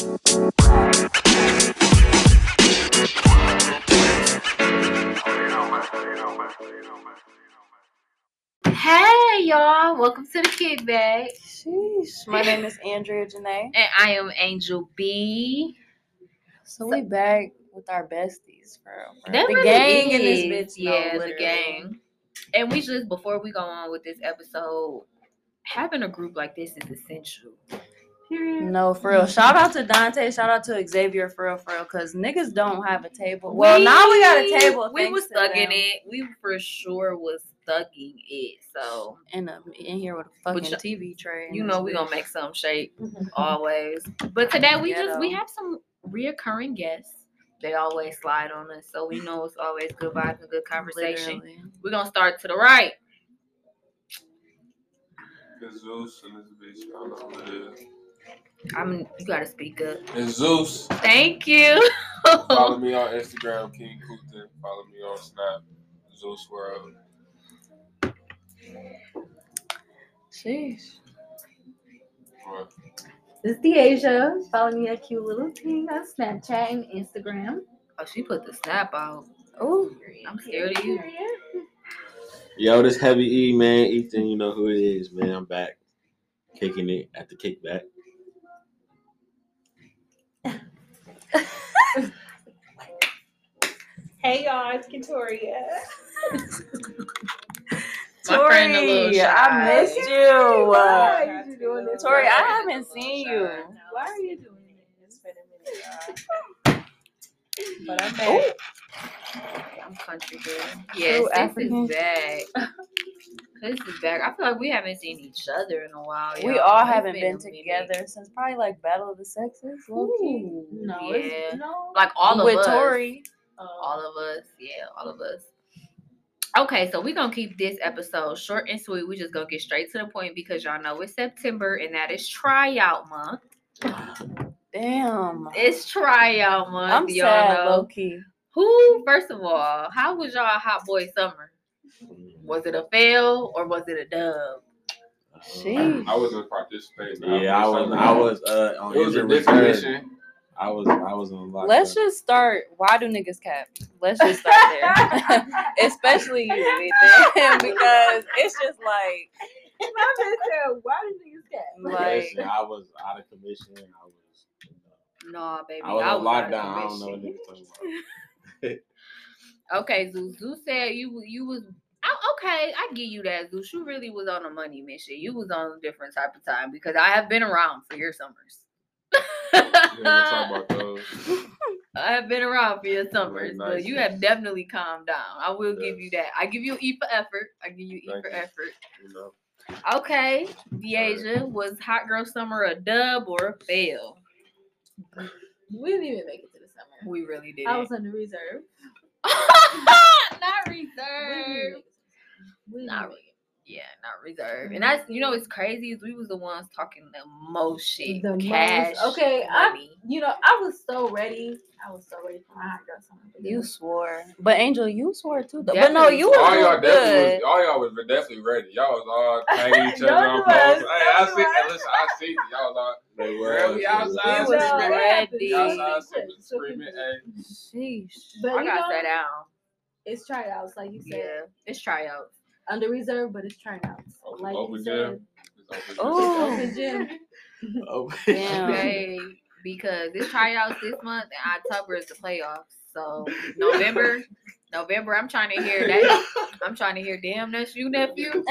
Hey y'all, welcome to the kickback. Sheesh. My name is Andrea Janae. And I am Angel B. So we back with our besties, bro. That the really gang in this bitch. no, Yeah, the gang. And we just before we go on with this episode, having a group like this is essential. Period. No, for real. Mm-hmm. Shout out to Dante. Shout out to Xavier for real, for real. Cause niggas don't have a table. Well, now we got a table. We was to stuck in it. We for sure was stuck in it. So In, a, in here with a fucking But TV tray. you know we gonna make some shape mm-hmm. always. But today we just we have some reoccurring guests. They always slide on us, so we know it's always good vibes and good conversation. Literally. We're gonna start to the right. I'm you gotta speak up. It's Zuse. Thank you. Follow me on Instagram, King Kutin. Follow me on Snap, Zeus World. Sheesh. What? This is DeAsia. Follow me at cute little thing on Snapchat and Instagram. oh, she put the snap out. Oh, I'm scared of you. Yo, this heavy E man, Ethan, you know who it is, man. I'm back, kicking it at the kickback. Hey y'all, it's Katoria. My friend Tori, I missed you. Why are you doing this? Tori, I haven't seen you. Why are you doing this? It's been a minute, y'all. But I'm back. I'm country girl. Yes, True this African. is back. This is back. I feel like we haven't seen each other in a while. We y'all. all It's haven't a been minute. together since probably like Battle of the Sexes. Low key. Ooh, No, yeah. it's, no. Like all of with us. Tori. All of us. Yeah, all of us. Okay, so we're gonna keep this episode short and sweet. we just gonna get straight to the point because y'all know it's September and that is tryout month. Damn. It's tryout month. I'm y'all sad, know. low key. Who, first of all, how was y'all hot boy summer? Was it a fail or was it a dub? Sheesh. I wasn't participating. Yeah, I was, I was uh, on It was a injured different I was, I was on lockdown. Let's just start. Why do niggas cap? Let's just start there. Especially you, Ethan, because it's just like, My man said, why did you get? like Listen, I was out of commission. I was, No, baby. I was on out of lockdown. I don't know what niggas talking about. Okay, Zuse. Zuse said you you was okay. I give you that, Zuse. You really was on a money mission. You was on a different type of time because I have been around for your summers. Yeah, we'll talk about those. I have been around for your summers, but nice. you have definitely calmed down. I will give you that. I give you E for effort. I give you E Thank for you. effort. You know. Okay, DeAsia, was Hot Girl Summer a dub or a fail? We didn't even make it to the summer. We really did. I was under reserve. not We We didn't Not make it. Yeah, not reserved. And mm-hmm. that's you know it's crazy is we was the ones talking the most shit. The most- cash. okay, I- You know, I was so ready. I was so ready for my hot girl summer. you swore, but Angel, you swore too. Though. But no, you swore. were All y'all doing definitely was, all y'all was definitely ready. Y'all was all tagging each other on posts. Hey, I see. was. Listen, I see y'all was all They Girl, we outside We was screaming. ready. Y'all outside screaming, screaming. Hey, Sheesh. But I got know, sat down. it's tryouts, like you said. Yeah, it's tryouts. Under reserve, but it's tryouts. Like Open you gym. said, it's open. Oh. it's open gym. Oh, Damn. Okay, because it's tryouts this month and October is the playoffs. So November, November, I'm trying to hear that. I'm trying to hear. Damn, that's you, nephew.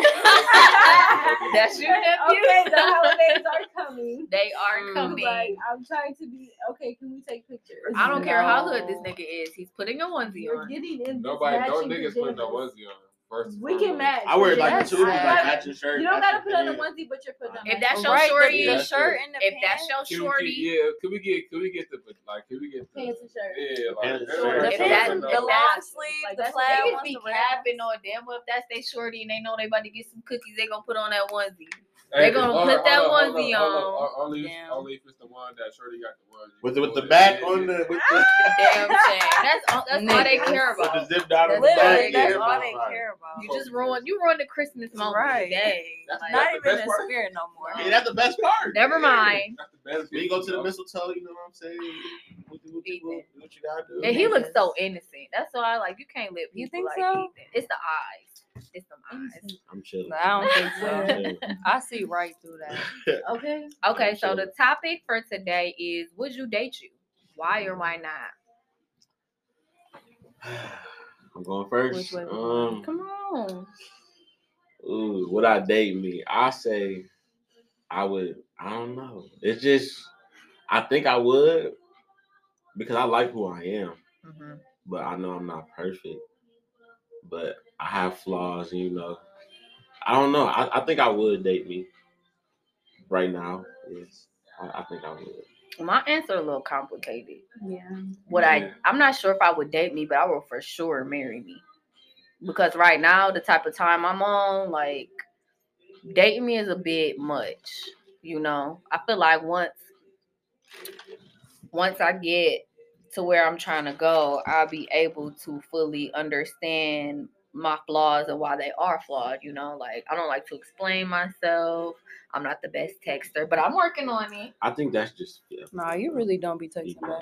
that's you, nephew. Okay, the holidays are coming. They are coming. Like I'm trying to be okay. Can we take pictures? I don't care how hood this nigga is. He's putting a onesie You're on. getting in. Nobody, no matching niggas putting no pajamas. onesie on. First, We can match. I wear like Yes, a two, I- like matching shirt. You don't gotta put on a pants. onesie, but you're putting on. If that's your Right, shorty, the, the That's shirt and the If pants. that's your Can we shorty, yeah, can we get, can we get the, like, can we get the, pants and shirt. yeah, like, Pants and shirt. The If pants, that- the if long that- sleeve, like, the that's- plaid niggas ones, be the red capping on damn well if that's they shorty and they know they about to get some cookies, they gonna put on that onesie. They gonna put on, that hold on, hold onesie hold on. Only, Damn. only if it's the one that Shorty got the one. With the, with the back on the with the, Damn shame. That's all. That's all they care with about. the zip down on the That's back. Literally, yeah, that's all they fine. care about. You just ruined. You ruined the Christmas moment Right. today. That's Like, Not the even best in part. spirit no more. Yeah, that's the best part. Never mind. That's the best. When you go to the mistletoe, you know what I'm saying? What, you- what, you- what, what you gotta do? And he looks so innocent. That's why I like. You can't let people You think like so? Ethan. It's the eyes. It's the eyes. I'm chilling. I don't think so. I see right through that. Okay. Okay, so the topic for today is: Would you date you? Why or why not? I'm going first. Which way we Um, Come on. ooh, would I date me? I say I would. I don't know. It's just I think I would because I like who I am, hmm but I know I'm not perfect. But I have flaws, and you know, I don't know. I, I think I would date me right now. Yes, I, I think I would. My answer a little complicated. Yeah. Would Yeah. I? I'm not sure if I would date me, but I will for sure marry me. Because right now, the type of time I'm on, like dating me is a bit much. You know, I feel like once once I get to where I'm trying to go, I'll be able to fully understand my flaws and why they are flawed. You know, like I don't like to explain myself. I'm not the best texter, but I'm working on it. I think that's just yeah. Nah, you really don't be texting back.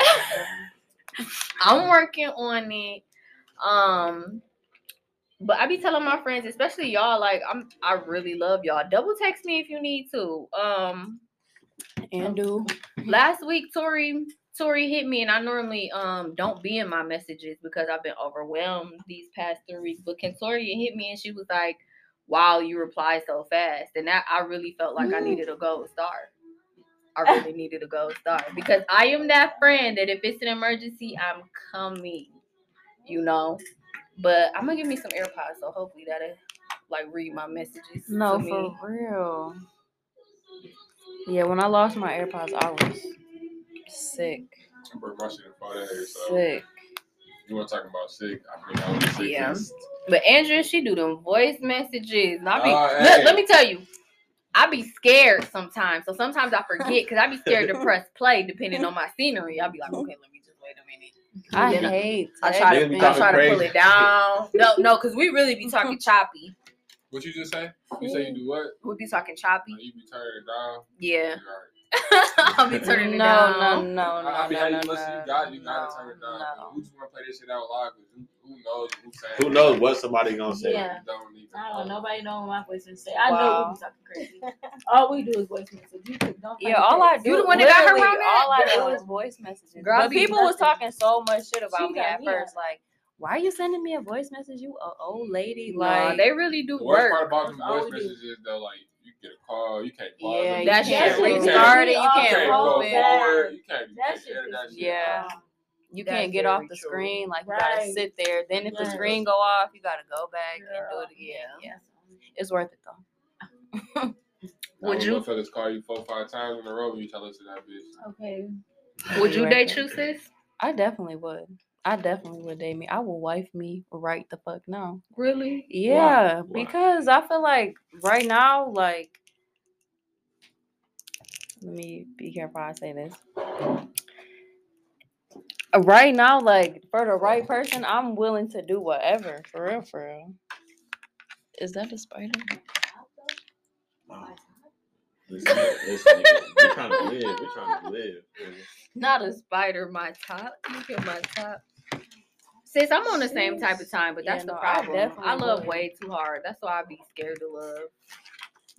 I'm working on it. Um, but I be telling my friends, especially y'all, like I'm I really love y'all. Double text me if you need to. Um and do. last week Tori Tori hit me and I normally um don't be in my messages because I've been overwhelmed these past three weeks. But Kentoria hit me and she was like, Wow, you reply so fast. And that I really felt like I needed a gold star. I really needed a gold star because I am that friend that if it's an emergency, I'm coming. You know? But I'm gonna give me some AirPods, so hopefully that'll like read my messages. No, to me. for real. Yeah, when I lost my AirPods, I was sick. I broke my shit in four days, so Sick. you want to talk about sick? I think I was sick. Yeah. But Andrea, she do them voice messages. And I be, Oh, look, hey. let me tell you, I be scared sometimes. So sometimes I forget because I be scared to press play depending on my scenery. I'll be like, okay, let me just wait a minute. I Then I- hate. I try to, be I talking try to pull it down. No, no, because we really be talking choppy. What you just say? You say you do what? We be talking Oh, choppy. you be turning it down. Yeah, You alright. I'll be turning it no, down. no, no, no, I, I mean, no, hey, no, listen, no, you got you gotta no, turn it down. no. Who just want to play this shit out live? 'Cause Who, who knows? Who saying? Who knows what somebody gonna say? Yeah. Don't even I don't know. Nobody know what my voice is say. I know Wow. we be talking crazy. All we do is voice messages. You don't Yeah, all I do, You the one that got her literally, all I do is voice messages. Girl, but be people was talking so much shit about She me at me first, up. like, why are you sending me a voice message? You a old lady, Nah, like, they really do The worst part about them voice messages is though, like you get a call, you can't pause yeah, them. you That's can't true. you You You can't can't hold it. it, forward. You can't. That can't shit edit that is- shit. Yeah. You can't get off the true. screen, like you gotta sit there. Then if the screen go off, you gotta go back and do it again. yeah. Yeah, it's worth it though. Would Now, you- Motherfuckers call you four, five times in a row when you tell us to that bitch. Okay. Would you date there. you, sis? I definitely would. I definitely would date me. I will wife me right the fuck now. Really? Yeah, Why? because I feel like right now, like, let me be careful how I say this. Right now, like, for the right person, I'm willing to do whatever. For real, for real. Is that a spider? Wow. Listen, listen, nigga, we trying to live. We're trying to live. Not a spider, my top. Look at my top. Sis, I'm on the same type of time, but Yeah, that's the no, problem. I, definitely love would. way too hard. That's why I be scared to love.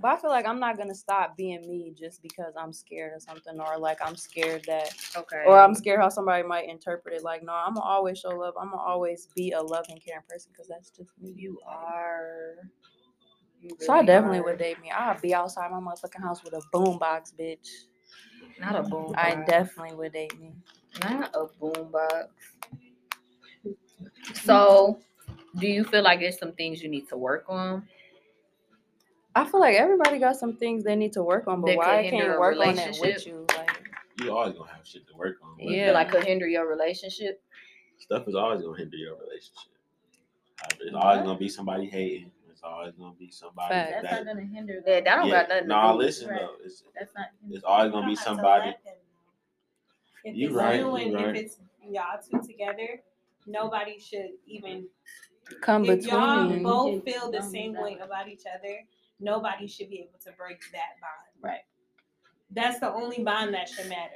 But I feel like I'm not gonna stop being me just because I'm scared of something, or like I'm scared that, Okay. or I'm scared how somebody might interpret it. Like, no, I'm gonna always show love. I'm gonna always be a loving, caring person because that's just me. You are. You So I definitely are. would date me. I'd be outside my motherfucking house with a boombox, bitch. Not a boom. I definitely would date me. Not a boom box. So, do you feel like there's some things you need to work on? I feel like everybody got some things they need to work on, but That why could I can't a work on it with you? Like, You always gonna have shit to work on. but Yeah. Like could hinder your relationship? Stuff is always gonna hinder your relationship. It's There's always gonna be somebody hating. it's always gonna be somebody Fact. That's that. not gonna hinder. Yeah, that don't yeah, got nothing nah, to do. listen Right. though, it's That's not. it's always gonna be have to somebody. let them know. If You it's right, you you right. if it's y'all two together, nobody should even Come if y'all both feel the same way about each other, nobody should be able to break that bond. Right. That's the only bond that should matter.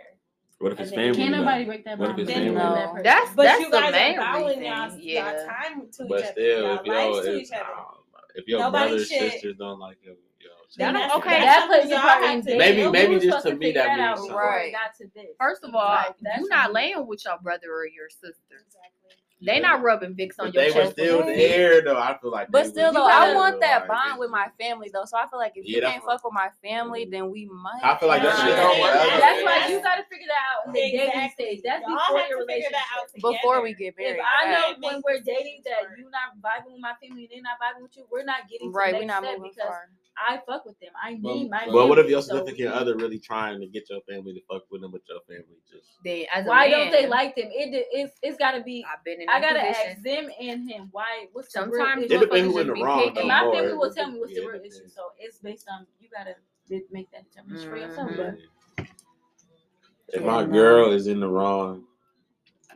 What if it's family? Can't nobody break that What if bond. it's family? No. That's But that's you the guys main are vowing y'all, y'all Yeah. time to But each other, still, y'all if y'all, lives to each other. nah, if your Nobody brothers should- sisters don't like you, yo, That Then don't- that's- okay. that's That something plays a y'all part have in to dating. Maybe- maybe was just to me figure that means before something. got to this. First of all, Like, that's you not laying with your brother or your sister. Exactly. They not rubbing Vicks on But your they were chest. still with Right. there though. I feel like. But still, though, I want that like, bond with my family, though. So I feel like if Yeah, you can't fuck with my family, mm-hmm. then we might. I feel like that shit not. don't work. That's why you gotta figure that out in the dating Exactly. stage. That's Y'all before your to figure that out relationship. before we get married. If I know when we're dating that you're not vibing with my family and they're not vibing with you, we're not getting to right, we're not moving far. I fuck with them. I But, need my. Well, what if family, your so significant we- other really trying to get your family to fuck with them, but your family just Then as a Why man, don't they like them? It it's it's gotta be. I've been in I that gotta position. ask them and him. Why? What's the real Sometimes issue? It depends who in the wrong, picky. though. And my more. family will tell me what's Yeah, the real issue. So it's based on you gotta make that determination for yourself. But If my girl is in the wrong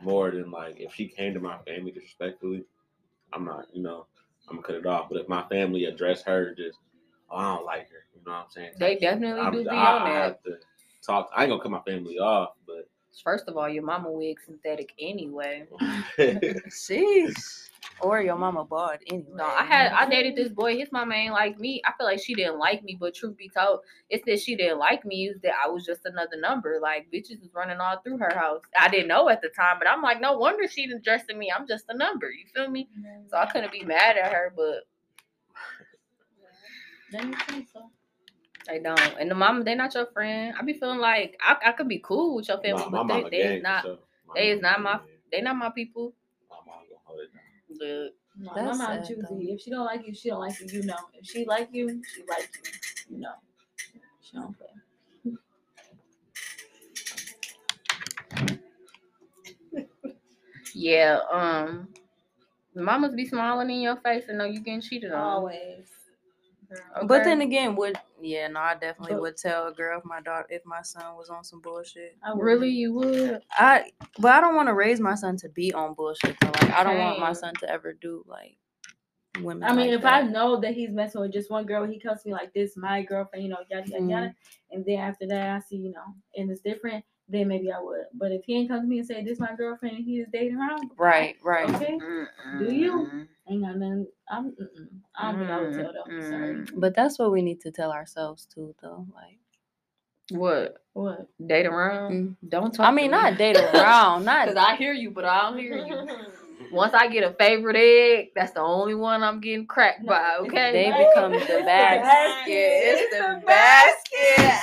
more than like if she came to my family disrespectfully, I'm not, you know, I'm gonna cut it off. But if my family address her just, oh, I don't like her, you know what I'm saying? They definitely I'm, do be I, on I that. have to talk. I ain't gonna cut my family off, but First of all, your mama wig synthetic anyway. Sheesh. Or your mama bald anyway. No, I had I dated this boy. His mama ain't like me. I feel like she didn't like me, but truth be told, it's that she didn't like me. Is that I was just another number. Like bitches was running all through her house. I didn't know at the time, but I'm like, no wonder she interested in me. I'm just a number. You feel me? Mm-hmm. So I couldn't be mad at her, but then you think so. they don't. And the mama, they're not your friend. I be feeling like I, I could be cool with your family, Nah, but my they, mama they gang is not. sure. They is not my- gang. They not my people. My mama gonna hold it down. But No, That's my mom sad, though. choosy. If she don't like you, she don't like you. You know. If she like you, she like you. You know. She don't play. yeah, um, mamas be smiling in your face and know you getting cheated on. Always. But then again, would yeah, no, I definitely But- would tell a girl if my daughter if my son was on some bullshit. I really, you would. I but I don't want to raise my son to be on bullshit. Though. Like I don't want my son to ever do like women. I mean, like if I know that he's messing with just one girl, he comes to me like this, my girlfriend, you know, yada yada mm-hmm. yada. And then after that, I see, you know, and it's different. Then maybe I would. But if he ain't come to me and say this my girlfriend and he is dating around, right, right. okay, Do you? ain't got nothing. I'm. Mm-mm. I don't think I would tell them. Sorry. But that's what we need to tell ourselves too, though. Like, What? What? Date around? Mm. Don't talk. I mean, not date around, not Because I hear you, but I don't hear you. Once I get a favorite egg, that's the only one I'm getting cracked No, by. Okay. They Right. become It's the the basket. basket. It's It's the the basket.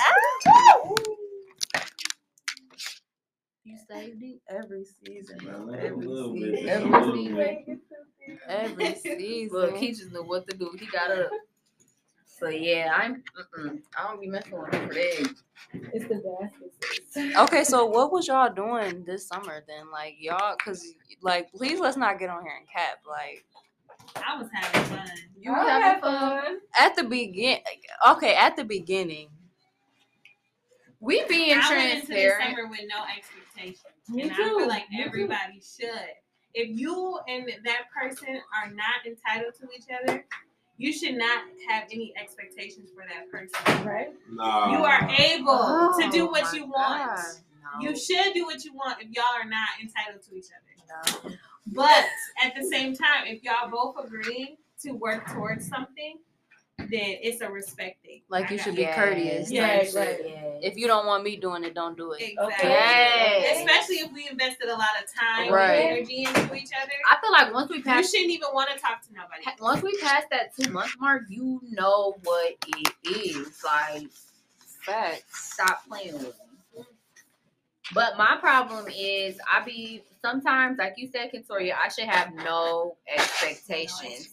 You saved it. Every season, bro. Every season. Every season. Every season. Look, he just knew what to do. He got up. So yeah, I'm. Mm-mm, I don't be messing with him for that. It's the basket. Okay, so what was y'all doing this summer then? Like y'all, cause like, please let's not get on here and cap. Like I was having fun. You were having fun. at the begin, okay, at the beginning. We being I went into this transparent. summer with no expectations. Me and I too. feel like Me too. everybody should. If you and that person are not entitled to each other, you should not have any expectations for that person. Right? Nah. You are able to do Oh what you want. God, no. You should do what you want if y'all are not entitled to each other. No. But at the same time, if y'all both agree to work towards something, then it's a respect thing. Like you should be Yes, courteous. Yes, type right. shit. yes. If you don't want me doing it, don't do it. Exactly. Yes. Especially if we invested a lot of time Right. and energy into each other. I feel like once we pass, You shouldn't even want to talk to nobody. once we pass that two month mark, you know what it is. Like, Facts. stop playing with me. But my problem is, I be sometimes, like you said, Kentoria, I should have no expectations.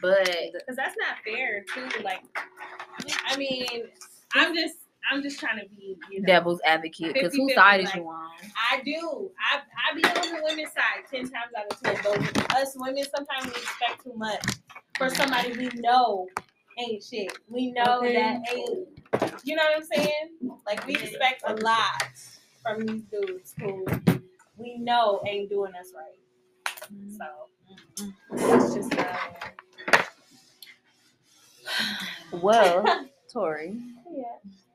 But Because that's not fair, too. Like, I mean, I'm just, I'm just trying to be, you know. Devil's advocate, because whose 50-50, side is like- you on? I do. I I be on the women's side ten times out of ten. But us women sometimes we expect too much for somebody we know ain't shit. We know Okay. that ain't. You know what I'm saying? Like we expect a lot from these dudes who we know ain't doing us right. So that's just how I am. Well, Tori, Yeah.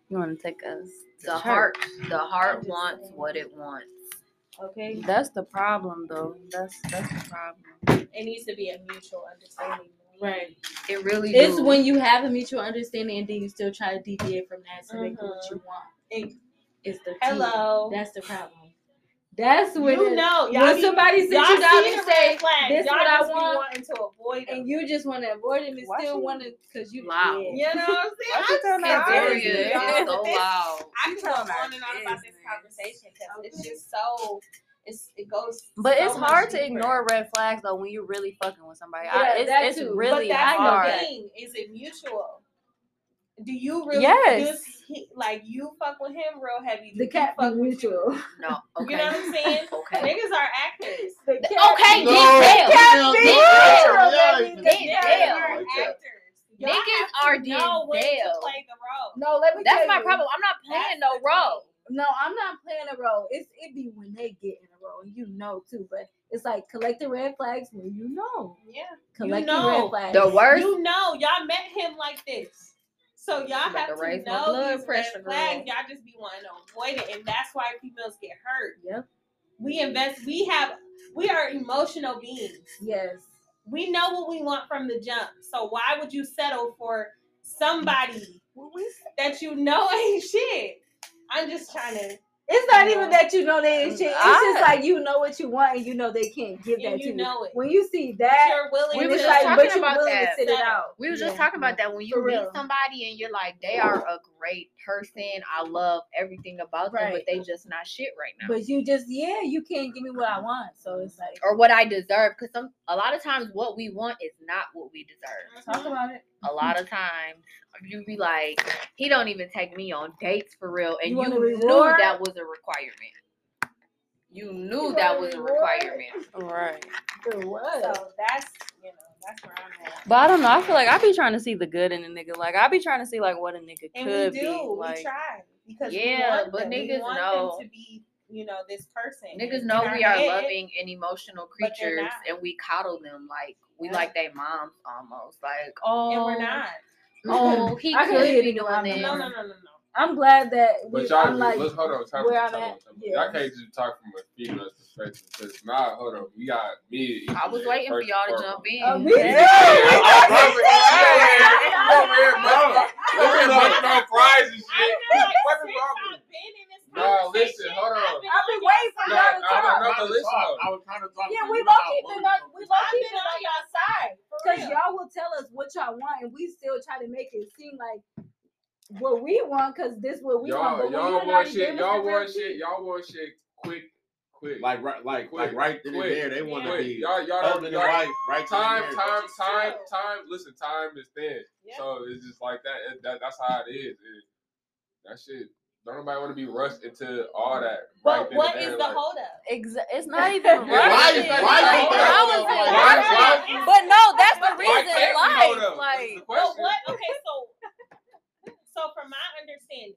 you want to take us? The church? heart, the heart wants what it wants. Okay. That's the problem, though. That's that's the problem. It needs to be a mutual understanding. Right. It really is. It's when you have a mutual understanding and then you still try to deviate from that to make it what uh-huh. you want. It's the key. Hello. That's the problem. That's when you it- know, y'all when be- somebody sits y'all you down see and say red this y'all what I want, wanting to avoid them. and you just want to avoid it and Why still want to because you Wow. yeah. You know what I'm saying? I'm telling our sorry, y'all, It's but so this- loud. I can go telling our on and on about this conversation because oh, it's just so it's it goes. But so it's much hard to deeper. ignore red flags though when you're really fucking with somebody. Yeah, I, it's that it's too. But really but that's hard. the thing. Is it mutual? Do you really? Yes. does he- like you fuck with him real heavy. The cat fuck be with you? mutual. No. Okay. You know what I'm saying? Okay. Niggas are actors. The Okay, No, Denzel. Denzel, Denzel. yeah, Denzel. Niggas Denzel. are actors. Y'all Niggas are to know Denzel. play the role. No, let me That's tell my you. problem. I'm not playing That's no role. thing. No, I'm not playing a role. It's it be when they get in a role, and you know too. But it's like collect the red flags when you know. Yeah. Collect the know. red flags. The worst. You know, y'all met him like this. So y'all have to to raise my know blood these pressure, red flags. Y'all just be wanting to avoid it, and that's why females get hurt. Yep. We invest. We have. We are emotional beings. Yes. We know what we want from the jump. So why would you settle for somebody that you know ain't shit? I'm just trying to. It's not even that you know they ain't shit. It's just like you know what you want and you know they can't give that And to you it. When you see That that, you're willing We and were to. just like, talking but you're about willing that. to sit it out. We was Yeah. just talking about that when you For meet real. somebody and you're like, they are a great person. I love everything about them, but they just not shit right now. But you just yeah, you can't give me what I want. So it's like or what I deserve. Because some a lot of times what we want is not what we deserve. talk mm-hmm. about it. A lot of times you be like, he don't even take me on dates for real, and You you, knew reward? that was a requirement. You knew You that was a a requirement. Right. For what? So that's you know that's where I'm at. But I don't know. I feel like I be trying to see the good in a nigga. Like I be trying to see like what a nigga And could we be. do. Like we try because we Yeah, want but them. we niggas want know. them to be, you know, this person. Niggas know we are head. loving and emotional creatures, and we coddle them like we Yeah. like their moms almost. Like, oh, and we're not. Oh, he I could can hear be it doing around this. the No, no, no, no, no. I'm glad that we, But y'all, I'm like let's hold on. Time, where time, I'm at, time. yeah. Y'all can't just talk from a female's perspective. Because nah, hold on. We got me. I was waiting for y'all to jump in. Oh, me too. I'm over here. I'm over here, bro. Over here busting on fries and shit. What is wrong with you? Nah, listen, hold on. I've been waiting for y'all to I don't talk. know, but listen though. I was trying to talk. Yeah, we you low about key what we on doing. we low I've key been been on on y'all side. Because y'all will tell us what y'all want and we still try to make it seem like what we want because this what we want. Y'all, But y'all want shit. Y'all with the real want shit. Y'all want shit quick, quick. Like right, like like right then and quick, there, they want to quick. be Y'all, y'all, husband y'all, and wife. Right then time, there. time, time, true. time. Listen, time is thin. Yeah. So it's just like that. It- that that's how it is. It, that shit. Don't nobody want to be rushed into all that. But then what and is there, the like- holdup? Exa- it's not even Why- rushing. why- Like, why- I why- like, why- rushing. why- But no, that's the reason. can't Like, like But what? Okay, so so from my understanding,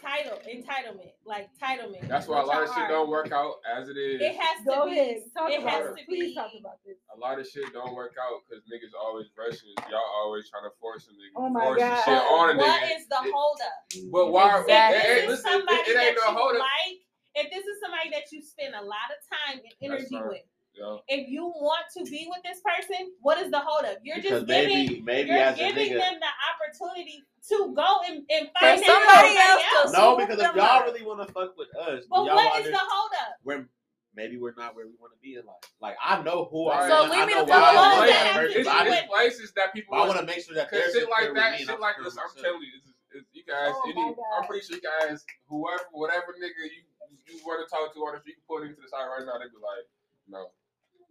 title entitlement, like entitlement. That's why a lot of y'all shit are, don't work out as it is. It has to Go be. ahead. Talk it about has it. to Please be. talk about this. a lot of shit don't work out because niggas always rushing. Y'all always trying to force a nigga. Oh my force God. shit on a nigga. is the holdup? But why? Exactly. It, If it, this is listen, somebody it, it ain't that no you like, if this is somebody that you spend a lot of time and energy right. with, Yo, if you want to be with this person, what is the holdup? You're Because just giving. maybe maybe You're giving nigga. them the opportunity to go and, and find somebody somebody else else. No, because if y'all up. really want to fuck with us, But y'all what out is there- the holdup? we're maybe we're not where we want to be in life. Like I know who Right. I So want. leave I me the fuck alone. want What that does that have to person. it's, do I, with- it's places that people I want want to make sure that Cause shit like that, with me and shit like this, I'm telling you, it's, it's, you guys, Oh any, my God. I'm pretty sure you guys, whoever, whatever nigga you you want to talk to on the street, you can put him to the side right now, They'd be like, no,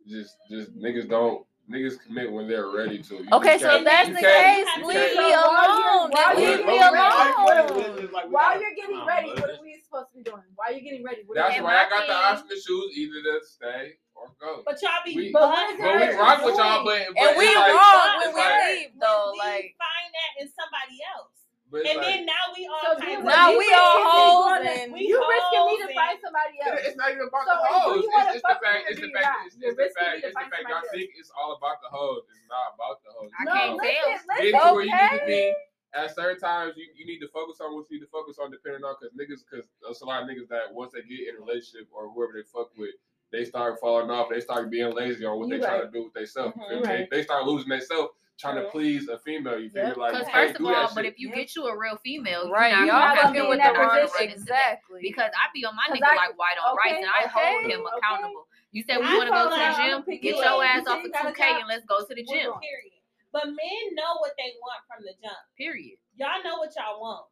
just just niggas don't niggas commit when they're ready to. You Okay, so if that's the case, leave me So while you're- alone. while leave me alone. While you're getting ready, what are we supposed to be doing? While you're getting ready, what That's are And we why my I got the thing- option to choose either to stay or go. But y'all be We- But butt- what is But we rock with y'all, but, but And we it's like, wrong when we like- leave, though. when we Like, find that in somebody else. But And like- then now we all So kind then of what Now we risking all is hoes and- We you risking me to hoes find somebody It- else. It's not even about So the if hoes. you It's, wanna it's the fuck with fact. me, It's the fact. you're It's, it's the fact. It's the fact. Y'all think it's all about the hoes. It's not about the hoes. I You No, can't know, tell. Get listen. to where you need to be. At certain times, you, you need to focus on what you need to focus on, depending on because niggas, because there's a lot of niggas that once they get in a relationship or whoever they fuck with, they start falling off. They start being lazy on what You they trying to do with themselves. Mhm. They, Right. they start losing themselves trying to please a female. You feel Yep. me? Like Because first of all, but shit. if you Yeah. get you a real female, you're right, not, You're y'all not gonna gonna be what in that gonna position. run into that. exactly. Because I be on my nigga I- like white on rice, and I hold okay, him okay. accountable. You said we want to go to the gym, picky. get your ass off you of got 2K and let's go to the gym. Period. But men know what they want from the jump. Period. Y'all know what y'all want.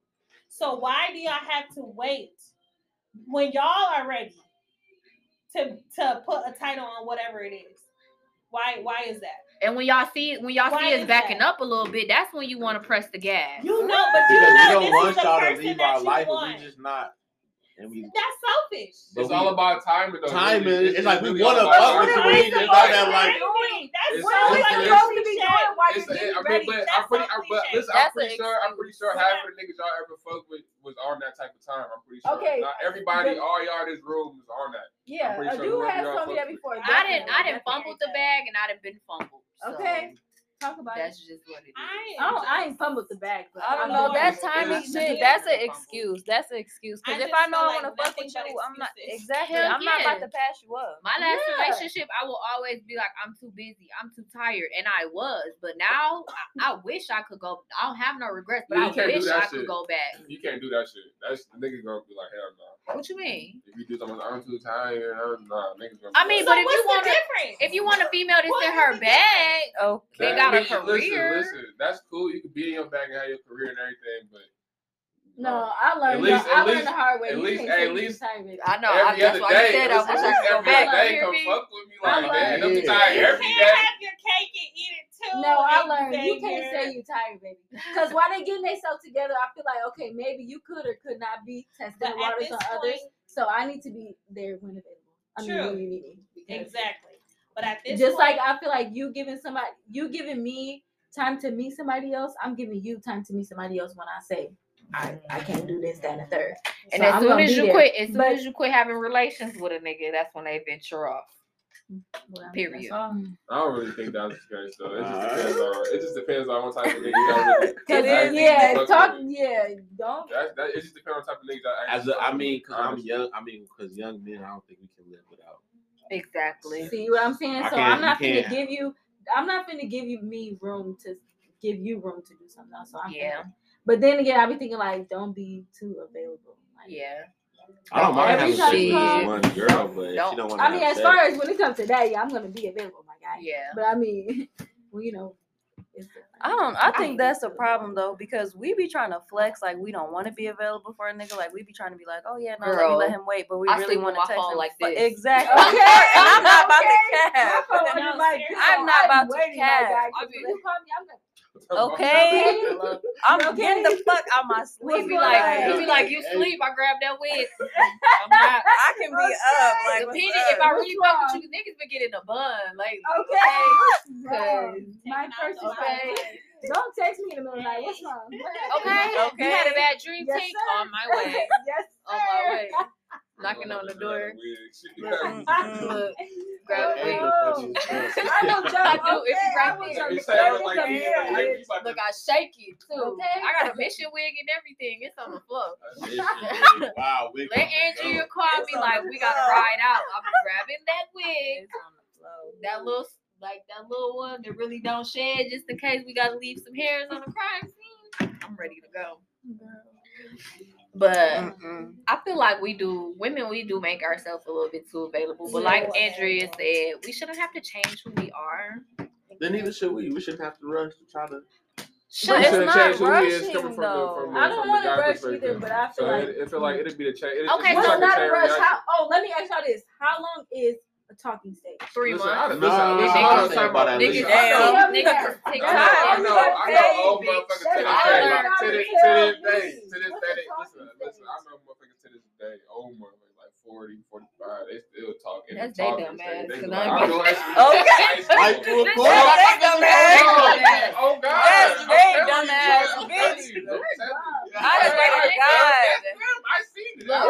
So why do y'all have to wait when y'all are ready to to put a title on whatever it is? Why why is that? And when y'all see when y'all Why see us backing that? up a little bit, that's when you want to press the gas. You know, but you Because we know don't this want is the y'all to person leave that our you life, but want. we just not. And we That's selfish. It's we- all about timing, though. Timing, really. it's like we really wanna all about fuck timing. with you, What but are we we just not that supposed like. Timing. That's It's- What are we it's- so supposed to be cliche. doing while It's, you're I getting mean, ready? but That's I'm pretty, so I'm, but cliche. listen, That's I'm pretty an sure, I'm pretty sure excuse. half of the niggas y'all ever fuck with was on that type of time. I'm pretty sure. Okay, Not everybody, but- all y'all in this room is on that. Yeah, pretty sure you whoever had y'all told me that fuck with. before. I didn't I definitely, didn't fumble the definitely. bag and I didn't been fumbled. So Okay. Talk about That's it. just what it is. I I am. I ain't just- fumbled the bag. But I don't I know. know That's timing shit. just That's an excuse. That's an excuse. Because if I know I want to fuck with you, I'm not exactly. Hell I'm not about to pass you up. My last Yeah. relationship, I will always be like, I'm too busy, I'm too tired, and I was. But now, I, I wish I could go. I don't have no regrets, but You I wish I shit. could go back. You can't do that shit. That's the niggas gonna be like, hell no. What you mean? If you do something, I'm too tired. I'm, nah, niggas gonna. I mean, So but if you want to, difference? if you want a female that's What in is her the bag, Okay. They That- got a I mean, career. Listen, listen, that's cool. You can be in your bag and have your career and everything, but No, I learned. least- the, I at learned least- the hard way. at You least- can't at say you least- tired, baby. I know. every I, that's other why day, you said I listen, wish go back. other day, You come fuck with me I like learned- that. Don't be Yeah. tired You can't day. have your cake and eat it too. No, I learned you can't say you tired, baby. Because while they getting themselves together, I feel like okay, maybe you could or could not be testing But the waters on point, others. So I need to be there when available. I mean, True. when you need me. exactly. But at this Just point, like I feel like you giving somebody, you giving me time to meet somebody else. I'm giving you time to meet somebody else when I say I, I can't do this, that, and the third. And So as I'm soon as you there. quit, as soon But- as you quit having relations with a nigga, that's when they venture off. Well, Period. I don't really think that's the case though. It just depends on. It just depends on what type of nigga y'all really. Cause actually yeah, talk with. yeah, don't. That, that, it just depends on the type of niggas y'all As actually a, I mean, because I'm young. I mean, because young men, I don't think we can live without. Exactly. See what I'm saying? I So I'm not gonna give you. I'm not gonna give you me room to give you room to do something else. So I'm Yeah. finna- But then again, I be thinking like, don't be too available. Like, Yeah. I don't mind Every having time sex you with one girl, but if Don't- she don't want to I mean, have as sex, far as when it comes to that, yeah, I'm gonna be available, my guy. Yeah. But I mean, well, you know, it's different. I don't. I think hate that's a problem though because we be trying to flex like we don't want to be available for a nigga. Like we be trying to be like, oh yeah, no, let me let him wait, but we I really want to my text him like But this. Exactly. Okay, and I'm not about okay. to cap. My phone No, is like, seriously. you I'm not about to waiting, cap. guy, 'cause I mean- you call me, I'm like, Okay. I'm Okay. getting the fuck out my He sleep. be like, on? he be like, you sleep. I grab that wig. I'm not. I can be up. Like, what's Depending up? if I really fuck with you, niggas been getting a bun lately. okay, Cause- my first is Okay. okay. Don't text me in the middle of the night. What's wrong? Okay. Okay. You had a bad dream. Yes, Take on my way. yes, On my way. Knocking on the door. Mm, mm, mm. Look, grab the wig. Oh, I know, Joe. I do. It's right there. on It's like- phone like you- some like hair. you about to- Look, I shake it too. Okay. I got a mission wig and everything. It's on the floor. wow, we Let Andrea call me It's on like we gotta ride out. I'm grabbing that wig, on the floor. that little like that little one that really don't shed, just in case we gotta leave some hairs on the crime scene. I'm ready to go. But Mm-mm. I feel like we do women we do make ourselves a little bit too available. But like Andrea said, we shouldn't have to change who we are. Then neither should we. We shouldn't have to rush to try to. But it's shouldn't change who he is rushing, coming from the- though. from the- I don't from the want to guy rush either, but I feel So like it, it feel like it'd be the change. It, Okay, it's no, not a rush. How? Oh, let me ask y'all this: How long is a talking stage. Three months. I don't, no, no, no, I'm talking about at least. Niggas, damn, niggas, TikTok. I know, I know, old motherfuckers to this day, to this day, to this day. Listen, listen, I know motherfuckers to this day, old motherfuckers. 40, 45, they still talking. That's they dumb ass. They, they, I know that's okay. Dumb ass. Oh God. That's they dumb ass. I just pray to God. I seen it. No.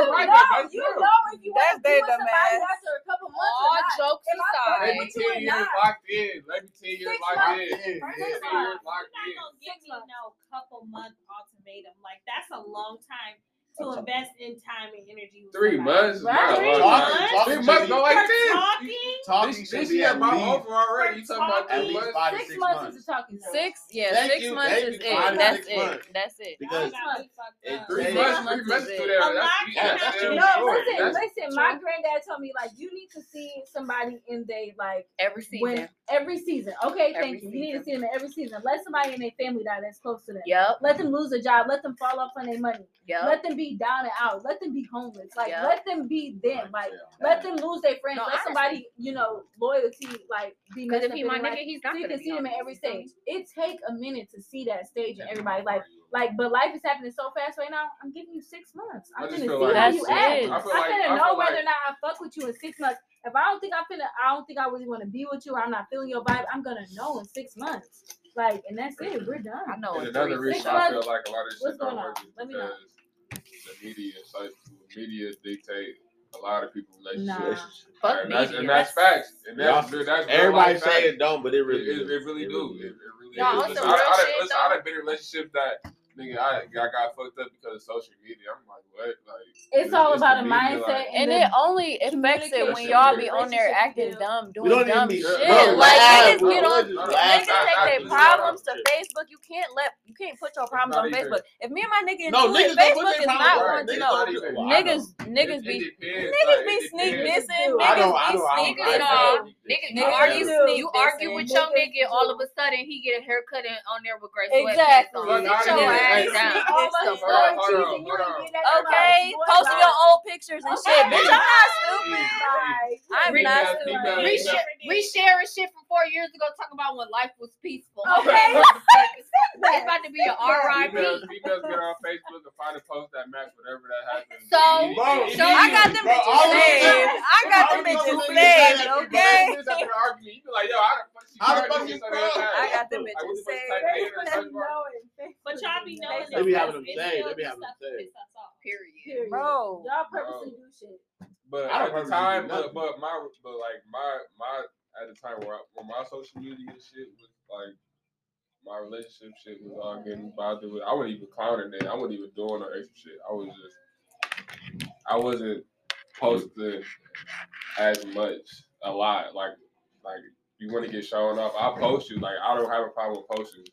You know if you that's they dumb a couple months, all jokes aside. Let me tell you, it's locked in. Let me tell you, it's locked in. You're not gonna give me no couple months ultimatum. Like that's a long time to invest in time and energy. Three months, right? Three months. Talking, three months go like this. Talking. Talking. This year, my over already. You talking about three months? five six, six months, months is talking. Six, yeah, Thank six you. months is it. That's it. That's it. Because three months, three months to there. No, listen, listen. My granddad told me like you need to see somebody in they like every season. Every season. Okay, thank you. You need to see them every season. Let somebody in their family die that's close to them. Yep. Let them lose a job. Let them fall off on their money. Yep. Let them be down and out. Let them be homeless. Like let them be them. Like yeah. let them lose their friends. No, let honestly. somebody, you know, loyalty like be because if he my nigga, he's not. So you can see them at every stage. It take a minute to see that stage and everybody like like. But life is happening so fast right now. I'm giving you six months. I'm gonna see like how you act. I'm gonna know whether like... or not I fuck with you in six months. If I don't think I'm finna, I don't think I really want to be with you. I'm not feeling your vibe. I'm gonna know in six months. Like, and that's it. We're done. I know. And another reason I feel like a lot of shit don't work is the media cycle, media dictate a lot of people's relationships. Nah. fuck and, that's, and, that's, facts. And that's, that's, that's everybody saying it don't, but it really, it, it, it really, it do. do. It, really. No, do. I, I, listen, I've been in relationships that nigga, I, I got fucked up because of social media. I'm like, what? Like, it's, it's all about a mindset, like, and, and it only affects it when y'all be on there acting dumb, doing dumb shit. Bro, like niggas get on, niggas take their problems to Facebook. You can't let, you can't put your problems on Facebook. If me and my nigga no, niggas Facebook is not one to know. niggas, niggas be, niggas be sneak missing, niggas be sneaking off. Niggas you argue, you argue with your nigga, all of a sudden he get a haircut and on there with Grace. Exactly. Okay, post your old pictures and shit. Bitch, I'm not stupid. I'm not stupid. We share a shit from four years ago talking about when life was peaceful. Okay. it's about to be an RIP. Emails, emails get on Facebook and find a post that match whatever that happens. So, so I got them bitches saved. I got them bitches saved, okay? You be like, yo, I how the? I got them bitches saved. But y'all be knowing they be having them saved. They be having them saved. Period. Bro. Y'all purposely do shit. But at the time, but, but my but like my my at the time where, I, where my social media shit was like my relationship shit was all getting bothered with. I wasn't even clowning it. I wasn't even doing or extra shit. I was just I wasn't posting as much a lot. Like like you want to get shown off. I post you. Like I don't have a problem posting,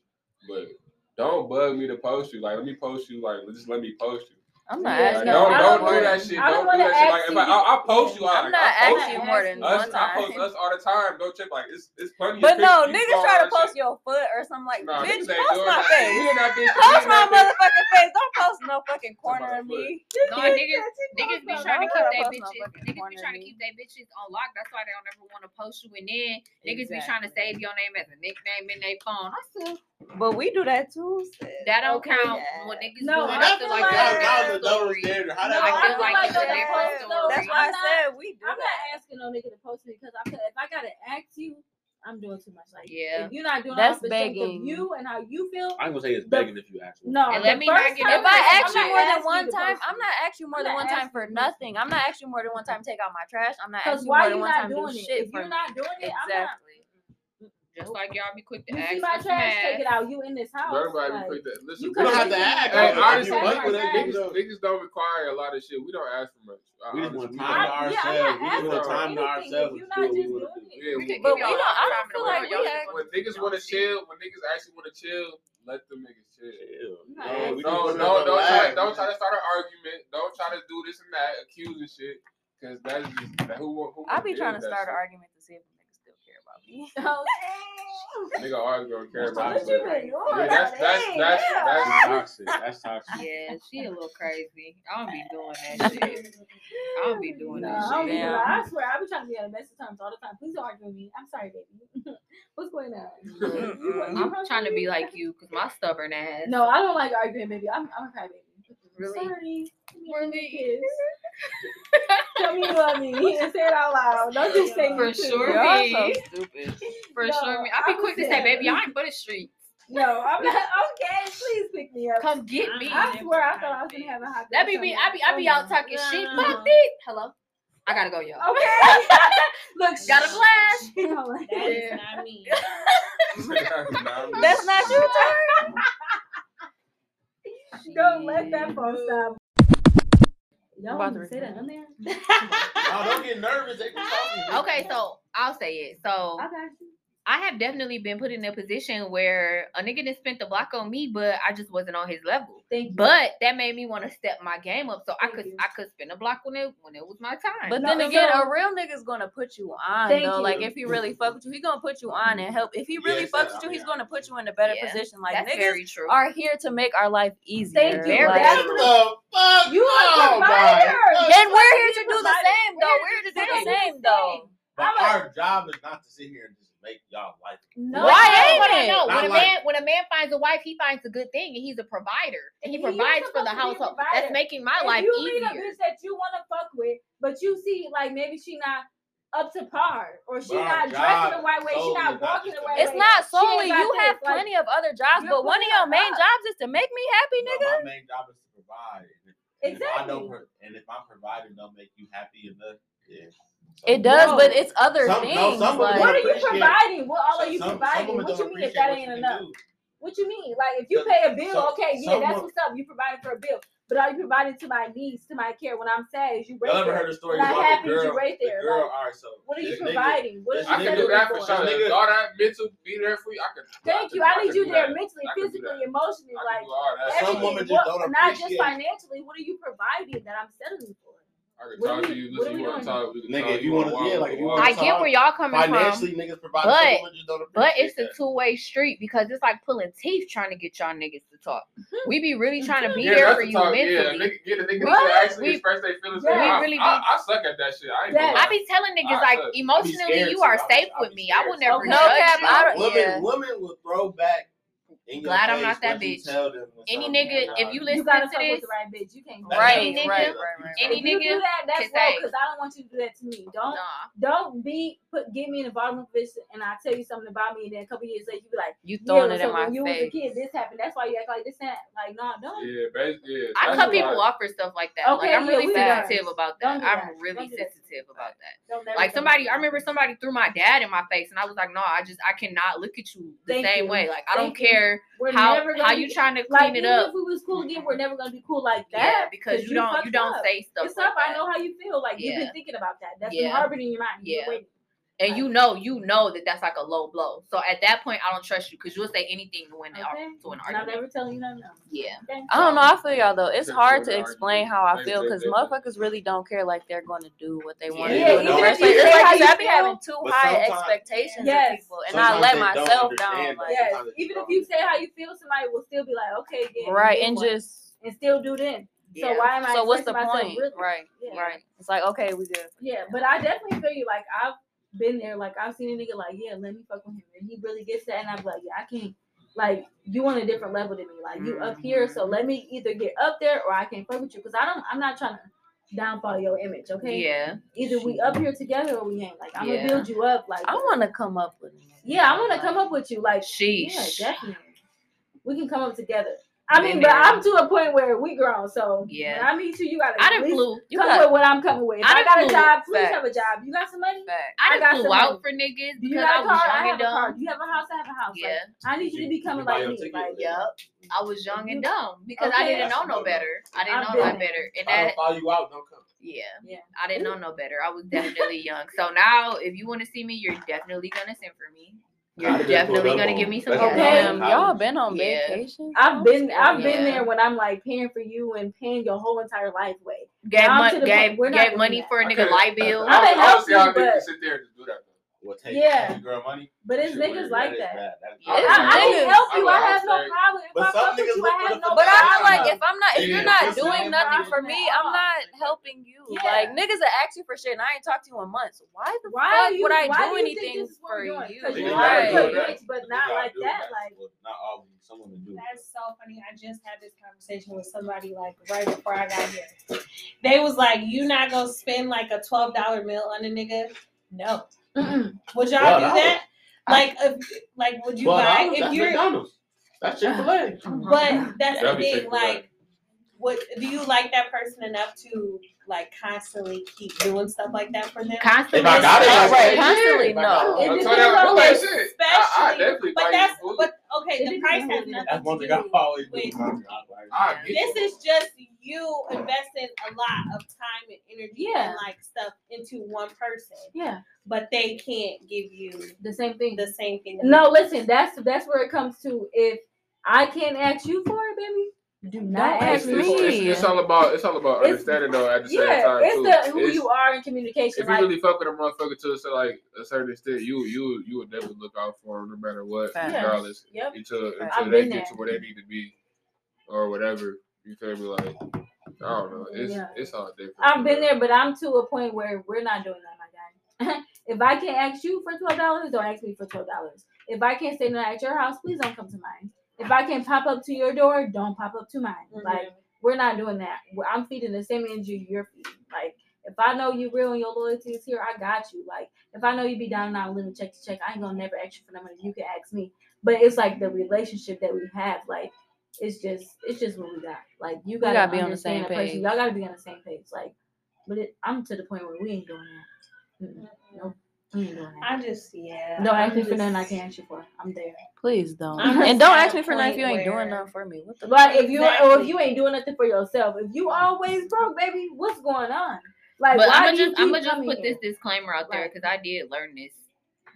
but don't bug me to post you. Like let me post you. Like just let me post you. I'm not yeah. asking. Don't, don't, don't do that shit. Don't, don't do that shit. Like, if I, I, I post you, I, I'm not asking you more than us, one time. I post us all the time. Go check. Like, it's it's funny. But no, niggas try to post shit. your foot or something like. Nah, bitch, post my that. face. Bitch, post my motherfucking face. Don't post no fucking corner of me. No, niggas, niggas be trying to keep their bitches. Niggas be trying to keep their bitches on lock. That's why they don't ever want to post you. And then niggas be trying to save your name as a nickname in their phone. I see. But we do that too. That don't count. When niggas do nothing like that story. No, I feel like that's why I said not, we. I'm not asking no nigga to post me because I if I gotta ask you. I'm doing too much. Like, yeah, if you're not doing that's begging of you and how you feel. I'm gonna say it's begging if you ask. Me. No, and let me not get. If I ask you more than one time, I'm not asking you more than one time for nothing. I'm not asking you more than one time to take out my trash. I'm not asking you more than one time do shit. If you're not doing it, exactly. Just oh. like y'all be quick to you ask. You see my trash, take it out. You in this house. Everybody like, be quick to listen. You, don't have to ask. Hey, honestly, they, just, they just don't require a lot of shit. We don't ask for much. We just want time to ourselves. We just want time to ourselves. You're not just doing it. But we don't. I don't feel like we ask. When niggas want to chill, when niggas actually want to chill let them niggas chill. No, no, no, don't, try, to start an argument. Don't try to do this and that, accusing shit. Cause that's just who. who I be trying to start shit. an argument me. Oh. Nigga always gonna care about you. Yeah, that's that's that's, yeah. that's toxic. That's toxic. Yeah, she a little crazy. I don't be doing that shit. I don't be doing no, that shit. Be, I swear, I be trying to be on the best of terms all the time. Please don't argue with me. I'm sorry, baby. What's going on? I'm trying, trying to be like you because my stubborn ass. No, I don't like arguing, baby. I'm I'm a crybaby. Really? Sorry. Really? Tell me you love me and say it out loud. Don't just say for sure me. Y'all so stupid. For no, sure me. I'll be I'm quick saying. to say, baby, I ain't but a street. No, I'm not okay. Please pick me up. Come get me. I swear I thought I was gonna have a hot. That be me. I be I be out talking no. shit. Fuck it. Hello. I gotta go, y'all. Okay. Look, got a flash. That is not me. That's not you, Turk. Don't let that phone stop. Y'all want to say that on there? oh, don't get nervous. okay, so I'll say it. So I got you. I have definitely been put in a position where a nigga didn't spent the block on me, but I just wasn't on his level. Thank you. But that made me want to step my game up, so Thank I could you. I could spend a block when it when it was my time. But then again, so, a real nigga's gonna put you on Thank though. You. Like if he really fuck with you, he gonna put you on and help. If he really yes, fucks with you, he's yeah. gonna put you in a better yeah, position. Like that's niggas very true. are here to make our life easier. Thank you. Like, that's the fuck you are oh, providers, oh and we're here to do the same though. We're here to do the same though. But our job is not to sit here and just make y'all life. No, why ain't it? No, when a like, man when a man finds a wife, he finds a good thing, and he's a provider, and he, he provides for the household. That's making my if life you easier. You meet a bitch that you want to fuck with, but you see, like maybe she not up to par, or she not not in the right way, she not walking the right it's way. It's not solely. You have this. plenty like, of other jobs, but one of your main up. jobs is to make me happy, nigga. But my main job is to provide. And exactly. If I know, and if I'm providing, don't make you happy enough. Yeah. It does, no. but it's other some, things. No, like, what are you providing? What all are you providing? Some what you mean if that ain't enough? Do. What you mean? Like if you pay a bill, okay, yeah, that's what's up. You provided for a bill. But are you providing to my needs, to my care? When I'm sad, is you right Y'all ever heard a story when about I'm happy, girl, you right there. The girl, like, all right, so what are you providing? I can do that for sure. Nigga. All that mental, be there for you. I can. Thank you. I, I need you there mentally, physically, emotionally, like. Some women just don't appreciate. not just financially. What are you providing that I'm settling for? I can talk to you. Listen, you want to talk? Nigga, if you, want to, yeah, like if you want to. I get where y'all coming financially, from. Financially, niggas provide but, so But it's that. a two way street because it's like pulling teeth trying to get y'all niggas to talk. We be really trying to be yeah, there for you talk, mentally. Yeah, nigga, get a nigga really? to actually we, express their feelings. Yeah. I, really I, be, I, I, suck at that shit. I, ain't yeah. I be telling niggas I like suck. emotionally, you are safe with me. I will never. No cap. Women, women will throw back I'm glad I'm not that bitch. Any nigga, if you listen you to this, the right bitch, you can't. Right, nigga, right, right, right. Any if nigga, you do that, that's wrong. Because I don't want you to do that to me. Don't, nah. don't be put. Get me in the bottom of this, and I tell you something about me, and then a couple years later, you be like, you throwing yeah, it so in my face. You was a kid, this happened. That's why you act like this. Happened. Like, no, nah, don't. Yeah, basically. Yeah, I cut people off for stuff like that. Okay, like, I'm really sensitive about that. I'm really sensitive about that. Like somebody, I remember somebody threw my dad in my face, and I was like, no, I just I cannot look at you the same way. Like I don't care we're how how you be, trying to clean like, it up. If we was cool again, we're never gonna be cool like that. Yeah, because you, you don't you don't up. say stuff. It's like up. That. I know how you feel. Like yeah. you've been thinking about that. That's yeah. been in your mind. You've yeah and you know, you know that that's like a low blow. So at that point, I don't trust you because you'll say anything to win okay. an, to an argument. Not ever tell you no, no. Yeah. I don't know. I feel y'all though. It's hard to explain how I feel because motherfuckers really don't care. Like they're going to do what they want yeah. to do in the first place. Like I be having too but high expectations yes. of people, and sometimes I let myself down. Like, yes. Even if you say how you feel, somebody will still be like, okay, yeah, right, and one. just and still do then. Yeah. So why am I? So what's the point? Right, right. It's like okay, we good. Yeah, but I definitely feel you. Like I've been there. Like I've seen a nigga like, yeah, let me fuck with him, and he really gets that, and I'm like, yeah, I can't. Like you on a different level than me. Like you mm-hmm. up here, so mm-hmm. let me either get up there or I can't fuck with you because I don't. I'm not trying to downfall your image. Okay. Yeah. Either we up here together or we ain't. Like I'm yeah. gonna build you up. Like I want to come up with. Yeah, I want to come up with you. Like sheesh. Yeah, definitely. We can come up together. I mean, but I'm to a point where we grown, so yeah. When I meet you, you gotta. I flew. You come got, with what I'm coming with. If I, I got flew, a job. Please fact. have a job. You got some money. Fact. I, I got flew out money. for niggas because you got I was car? young I and dumb. You have a house. I have a house. Yeah. Like, I need you to be coming like me. Like, yep. I was young and dumb because okay. I didn't know no better. I didn't know no better. And that I'll follow you out. Don't come. Yeah. yeah. I didn't know no better. I was definitely young. So now, if you want to see me, you're definitely gonna send for me. You're definitely gonna give me some. Okay, y'all been on yeah. vacation. I've been, I've yeah. been there when I'm like paying for you and paying your whole entire life away. Gave, mon- gave, gave money that. for a nigga light bill. I've been helping, but sit there and do that. Though. will take Yeah. baby girl money. But it's niggas weird. like is that. bad. That is Yeah, I, It's I, I can help you. I I have no problem. If But I some fuck with niggas you, look I have no fuck But I feel like if I'm not, if you're not doing nothing for me, I'm not helping you. Yeah. Like niggas that ask you for shit, and I ain't talked to you in months. Why the Why fuck you, would I why do do anything think this is what for you? Because you are gotta a do good that. bitch, but not like do that. Like Well, not all someone to do. That's so funny. I just had this conversation with somebody like right before I got here. They was like, "You not gonna spend like a twelve dollar meal on a nigga?" No. Mm-mm. Would y'all do $12? that? Like, if, like, would you Twelve buy dollars. if That's you're? McDonald's. That's Chick Fil A. But that's uh-huh. the That'd be thing. Like, what do you like that person enough to like constantly keep doing stuff like that for them? Constantly. If I got it, I Right, say, constantly, yeah. No. It it, I I depends y'all, on I'm like, shit. I, I Especially, definitely but that's food. but okay. The price has who it is. nothing That's one to thing I do. always do. with- I This is just you investing a lot of time and energy Yeah. and like stuff into one person, Yeah, but they can't give you the same thing. the same thing. No, listen, that's that's where it comes to. If I can't ask you for it, baby, do not ask ask me. It's, it's, it's all about it's all about It's- understanding though at the same Yeah, time it's too. the who It's- you are in communication. if you really fuck with a motherfucker to so like a certain extent, you you you would never look out for them no matter what, Facts. regardless. Yep. Until until I've they get there. to where they need to be, or whatever. You feel me? Like I don't know. It's Yeah. it's all different. I've been there, but I'm to a point where we're not doing that, my guy. if I can't ask you for twelve dollars, don't ask me for twelve dollars. If I can't stay the night at your house, please don't come to mine. If I can pop up to your door, don't pop up to mine. Mhm. Like we're not doing that. I'm feeding the same energy you're feeding. Like if I know you real and your loyalty is here, I got you. Like if I know you be down and out living check to check, I ain't gonna never ask you for no money. You can ask me. But it's like the relationship that we have. Like it's just it's just what we got. Like you gotta, gotta be on the same page. Y'all gotta be on the same page. Like, but it, I'm to the point where we ain't doing that. Mm-mm. Nope, we ain't. I just yeah. Don't ask I'm me for just- nothing I can't ask you for. I'm there. Please don't. I'm and don't ask me for nothing if you point ain't doing nothing for me. What the But if you or if you ain't doing nothing for yourself, if you always broke, baby, what's going on? Like, but why I'm gonna just I'm gonna just put here? this disclaimer out there Right. because I did learn this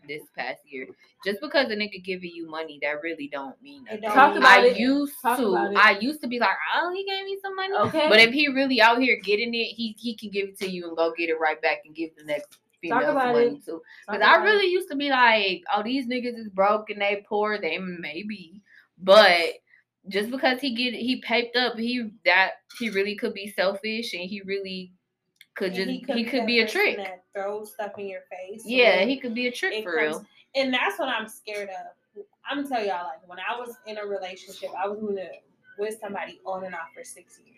this past year. Just because a nigga giving you money, that really don't mean It nothing. don't Talk mean about I it. used Talk to. about it. I used to be like, oh, he gave me some money. Okay. But if he really out here getting it, he he can give it to you and go get it right back and give the next female some about money it. too. Because I really used to be like, oh, these niggas is broke and they poor. They may be, but just because he get he piped up, he that he really could be selfish and he really could and just he could, that be a trick. That throws stuff in your face. Yeah, he could be a trick for comes- real. And that's what I'm scared of. I'm tell y'all, like when I was in a relationship, I was with somebody on and off for six years.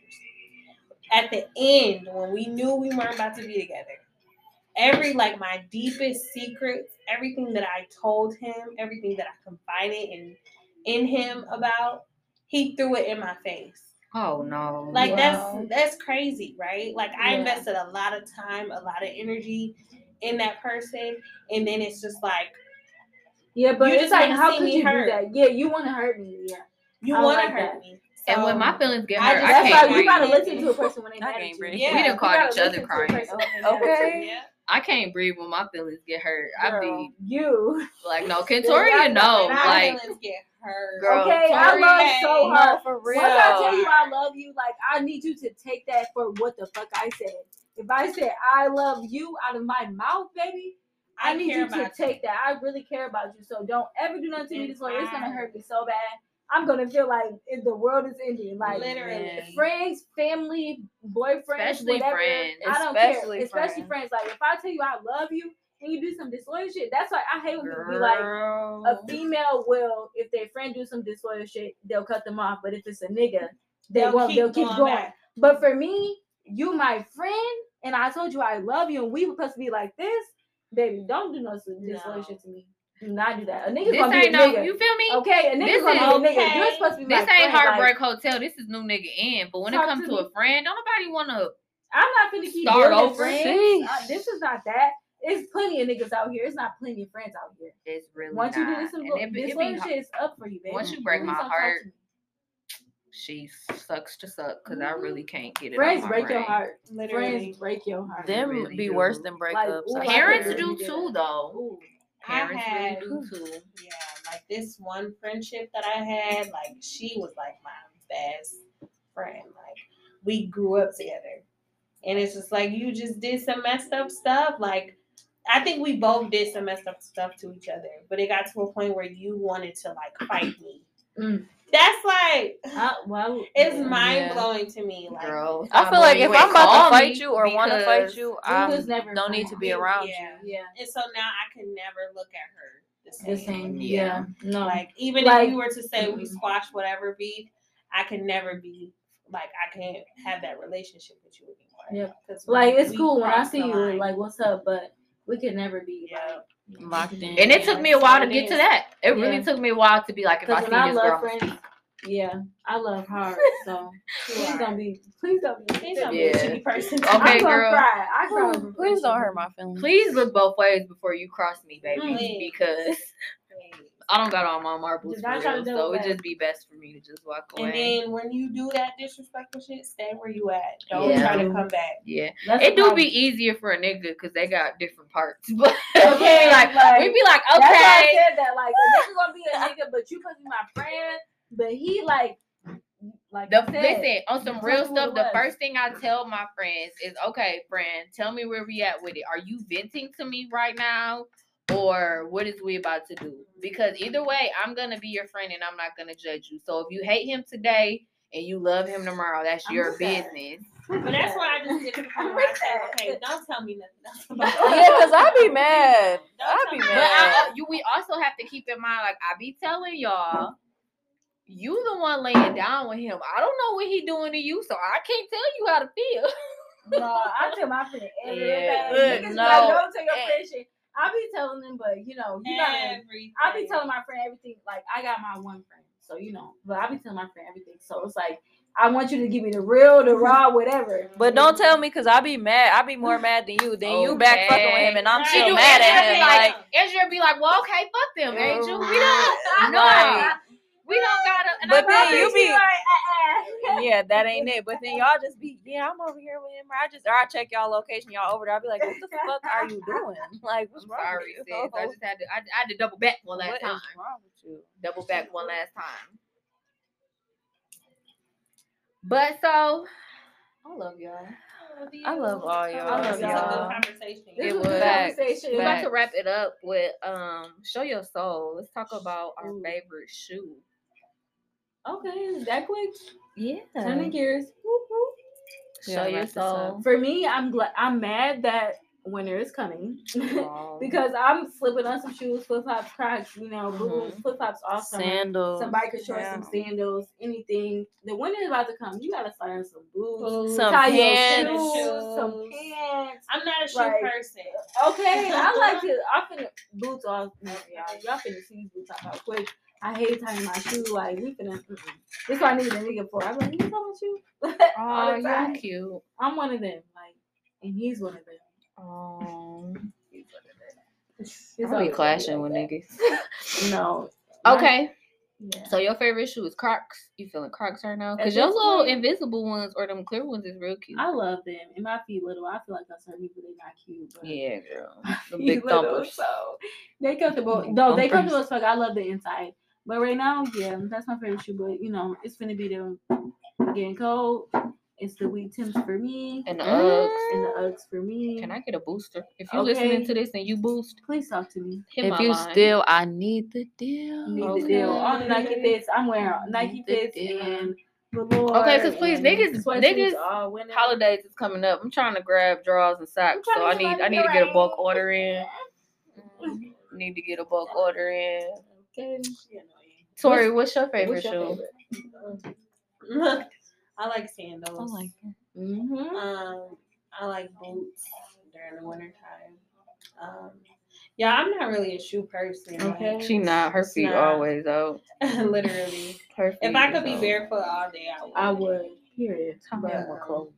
At the end, when we knew we weren't about to be together, every like my deepest secrets, everything that I told him, everything that I confided in in him about, he threw it in my face. Oh no. Like Wow. that's that's crazy, right? Like I Yeah. invested a lot of time, a lot of energy in that person, and then it's just like Yeah, but You it's just like, how could you hurt. do that? Yeah, you want to hurt me. Yeah. you want to like hurt that. me. and when my feelings get I hurt, just- I, That's can't why you breathe. gotta listen to a person when they I mad can't at you. Yeah. We done You called gotta each other listen to a crying. person when they mad at Okay. you. Yeah. I can't breathe when my feelings get hurt. I Girl, be you. like, no, Yeah, Kentoria, y'all no, got My like, feelings get hurt. Girl, okay, I love hey. so No, for real. Once I tell you I love you, like I need you to take that for what the fuck I said. If I said I love you out of my mouth, baby, I, I need you to about take that. I really care about you. So don't ever do nothing to me this way. It's gonna hurt me so bad. I'm gonna feel like if the world is ending. Like Literally. friends, family, boyfriends, Especially whatever. friends. I don't Especially care. Especially friends. friends. Like if I tell you I love you and you do some disloyal shit, that's why I hate when people be like, a female will, if their friend do some disloyal shit, they'll cut them off. But if it's a nigga, they They'll won't. keep they'll keep going going. But for me, you my friend, and I told you I love you, and we were supposed to be like this, baby. Don't do no s- disloyal No. shit to me. Do not do that. A nigga's this gonna be a no, nigga. you feel me? okay, a nigga's This gonna be a is- nigga. You're supposed to be This my ain't Heartbreak Like, Hotel. This is new nigga in. But when it comes to to a friend, don't nobody want to. I'm not finna keep Start building over. friends. Uh, this is not that. It's plenty of niggas out here. It's not plenty of friends out here. It's really Once you do this, some And it be- it be disloyal hard- shit, it's up for you, baby. Once you break Please my heart. She sucks to suck because I Mhm. really can't get it. Friends on my break your heart. Literally. Friends break your heart. Them really be do. worse than Like, breakups. ooh, I I Parents do too, though. Ooh. I had- really do too. Yeah, like this one friendship that I had, like she was like my best friend. Like we grew up together. And it's just like you just did some messed up stuff. Like I think we both did some messed up stuff to each other, but it got to a point where you wanted to like fight me. Mm. That's like I, well, it's yeah. mind blowing to me. Like Girl, I feel like if I'm about to fight you or want to fight you, I was never don't need to be around you. Yeah. Yeah, And so now I can never look at her the same. the same. Yeah. Yeah, no, Like even Like- if you were to say we Mhm. squash whatever beef, I can never be like I can't have that relationship with you anymore. Yep. 'Cause we- like it's cool when I see you. line. Like, what's up? But we can never be. Yeah. Locked in. And it took me a while to get to that. It really Yeah. took me a while to be like, if I see I this love girl, friends, yeah, I love hard. So please don't be, please don't be. Please don't Yeah. be a shitty person. Okay, I'm girl. Cry. I cry. over Please don't hurt my feelings. please look both ways before you cross me, baby, Mm. because I don't got all my marbles for real, so it just be best for me to just walk away. And then when you do that disrespectful shit, stay where you at. Don't Yeah. try to come back. yeah, That's it do problem. be easier for a nigga because they got different parts. But Okay, we like, like, we be like, That's why I okay, said that. Like, a nigga gonna be a nigga, but you supposed to be my friend. But he like, like The, said, listen, on some real stuff, the first thing I tell my friends is, okay, friend, tell me where we at with it. Are you venting to me right now? Or what is we about to do? Because either way, I'm gonna be your friend and I'm not gonna judge you. So if you hate him today and you love him tomorrow, that's I'm your with that. business. But that's why I just get to the point where I say, okay, don't tell me nothing Yeah, because I'd be mad. I tell be me But mad. I, you, we also have to keep in mind, like I be telling y'all, you the one laying down with him. I don't know what he doing to you, so I can't tell you how to feel. No, I tell my friend everything. Yeah, Niggas look, no, like, don't tell your friend shit. I be telling them, but you know, you gotta. everything. I be telling my friend everything. Like I got my one friend, so you know. But I be telling my friend everything. So it's like I want you to give me the real, the raw, whatever. But don't tell me because I be mad. I be more mad than you. Then you oh, back fucking with him, and I'm Right. She still do mad Angela at him. like, Like, Angela be like, well, okay, fuck them, Angel. We don't, no, Right. We don't gotta. And But I'm then you be- like, yeah, that ain't it. But then y'all just be, yeah, I'm over here with him. Or I just, or I check y'all location, y'all over there. I'll be like, what the fuck are you doing? Like, what's I'm wrong sorry, with sis. I just had to, I, I had to double back one last What is time. wrong with you? Double back one last time. But so, I love y'all. I love all y'all. I love This was a good y'all. conversation. This It was a conversation. We're about to wrap it up with um, show your soul. Let's talk about our Ooh. favorite shoe. Okay, is that quick? Yeah. Turning gears. Whoop, whoop. Show Yeah, your wrap this up. soul. For me, I'm glad. I'm mad that winter is coming because I'm slipping on some shoes, flip flops, Crocs, you know, boots, Mhm. flip flops, all summer. Sandals. Some biker shorts, yeah. some sandals, anything. The winter is about to come. You gotta start on some boots, Some tie your pants. shoes, some pants. I'm not a shoe Like- person. Okay, I like to. I finna boots off. Y'all, y'all finna see these boots off out quick. I hate tying my shoe. Like we finna. Mm-mm. This is what I need a nigga for. I'm like, you talking about you? Aw, All the you're cute. I'm one of them. Like, and he's one of them. Oh, he's one of them. It's I be clashing with that. niggas. No. my- Okay, Yeah. so your favorite shoe is Crocs. You feeling Crocs right now? At Because your little point- invisible ones or them clear ones is real cute. I love them. And my feet little. I feel like that's certain people they not cute. But yeah, girl. The big little, thumpers. So they comfortable. No, they comfortable as fuck. I love the inside. But right now, yeah, that's my favorite shoe. But you know, it's gonna be the getting cold. It's the wheat Tims for me. And the Mm. Uggs. and the Uggs for me. Can I get a booster? If you Okay. listening to this and you boost, please talk to me? hit If my you line. still, I need the deal. Need Okay. the deal. All the Nike fits. I'm wearing Nike fits deal. and velour. Okay, 'cause please, and niggas- niggas- holidays is coming up. I'm trying to grab drawers and socks, so I need I need to get a bulk order in. Need to get a bulk order in. Okay. You know, Tori, what's your favorite What's your shoe? favorite? I like sandals. I Mm-hmm. Um, I like boots during the wintertime. Um, yeah, I'm not really a shoe person. like, Okay. She not. Her feet not. always out. literally. Her feet If I could be out. barefoot all day, I would. I would. Period. Time But- to have more clothes.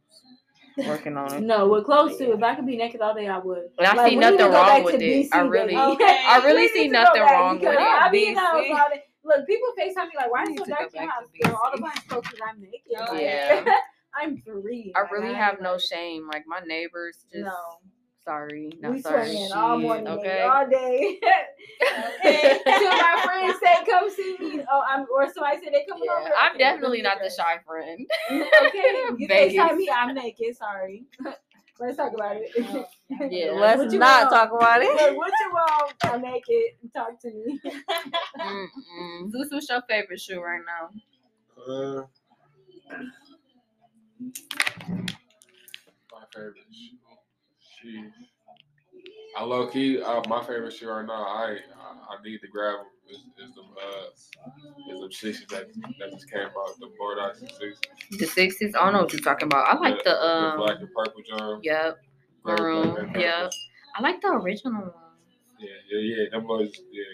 Working on it. No, with clothes too. If I could be naked all day, I would. But I Like, see we need to nothing wrong with to it. I really. Okay. I really see need to go nothing wrong with because it. I be in the house BC. all day. Look, people FaceTime me like, why We is it so dark go in your house? Girl, all the BC. blinds closed because I'm naked. Oh, Like, yeah. I'm free. I Like, really ain't have no like- shame. Like my neighbors just No. sorry, not we sorry. swinging all morning, okay. all day. Okay. Till my friends say, "Come see me," oh, I'm, or somebody say they coming Yeah, over. I'm okay, definitely not the shy friend. Okay, you FaceTime me, I'm naked. Sorry. Let's talk about it. Yeah. Let's What not want? talk about it. Look, what you want? I make it. Talk to me. Mm-mm. Zuse, what's your favorite shoe right now? Uh, my favorite shoe. She. I low key. Uh, my favorite shoe right now. I I, I need to grab 'em, is, is the uh is the sixties that that just came out. The Bordeaux sixties. The sixties. I don't know what you're talking about. I like the the um. black and purple John. Yep. Maroon. Yep. I like the original one. Yeah, yeah, yeah. Them boys. Yeah,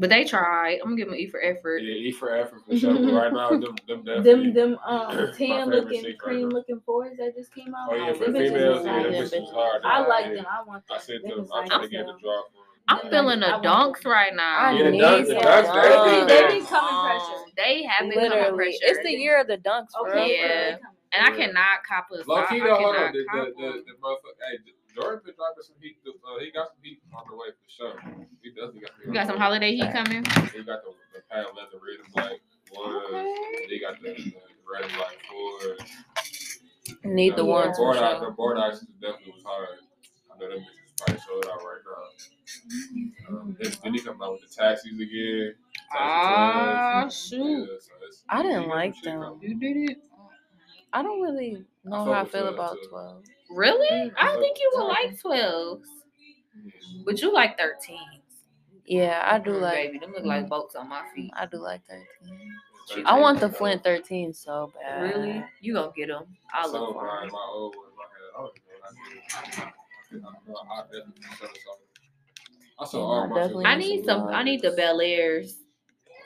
But they tried. I'm gonna give them E for effort. yeah. E for effort for sure. But right now, them them them them um tan looking, six right cream looking fours that just came out. Oh yeah, for females, is yeah, them them bitches bitches. hard. I like them. I want them. sent Them them. I'm nice trying to get the hell. draw. I'm feeling the I dunks right now. I Yeah, the need dunks- the dunks, they dunks. be- They be coming pressure. They have been coming Literally, pressure. it's the year of the dunks, bro. Okay, Yeah. And I cannot cop a Low key I though, hold cannot on. The, the, cop the, one. the motherfucker, hey, Jordan been dropping some heat. Uh, he got some heat on the way for sure. He definitely got. You got some holiday heat coming? He got the, the patent leather red and black ones. He got the, the red and black fours. Need the Uh, ones for Bordeaux, the sure. board ice definitely was hard. I know them bitches probably sold out right now. Um, then, then he come out with the taxis again. Ah, clubs. shoot. Yeah, so I didn't like them. You did it. I don't really know fuck how I feel about too. 12. Really? I think you would like 12s. But you like 13s. Yeah, I do like. Baby, them look like boats on my feet. I do like 13. Thirteen I want the Flint 13 so bad. Really? You gonna get them. I I'll sold look for mine, them. my old one. My head. I don't even know what I did. I don't know. I definitely sell something. I sold Yeah, all my definitely shit. I need some. I need the Bel Airs.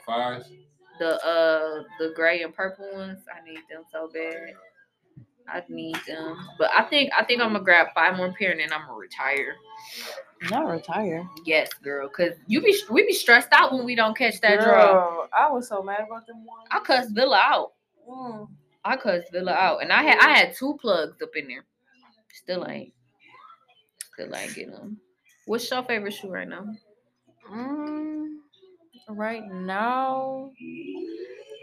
Fives. The uh the gray and purple ones. I need them so bad. I need them. But I think I think I'm gonna grab five more pair and then I'm gonna retire. Not retire. Yes, girl. Cause you be we be stressed out when we don't catch that draw. I was so mad about them ones. I cussed Villa out. Mm. I cussed Villa out, and I had I had two plugs up in there. Still ain't. Still ain't getting them. What's your favorite shoe right now? Mm, right now,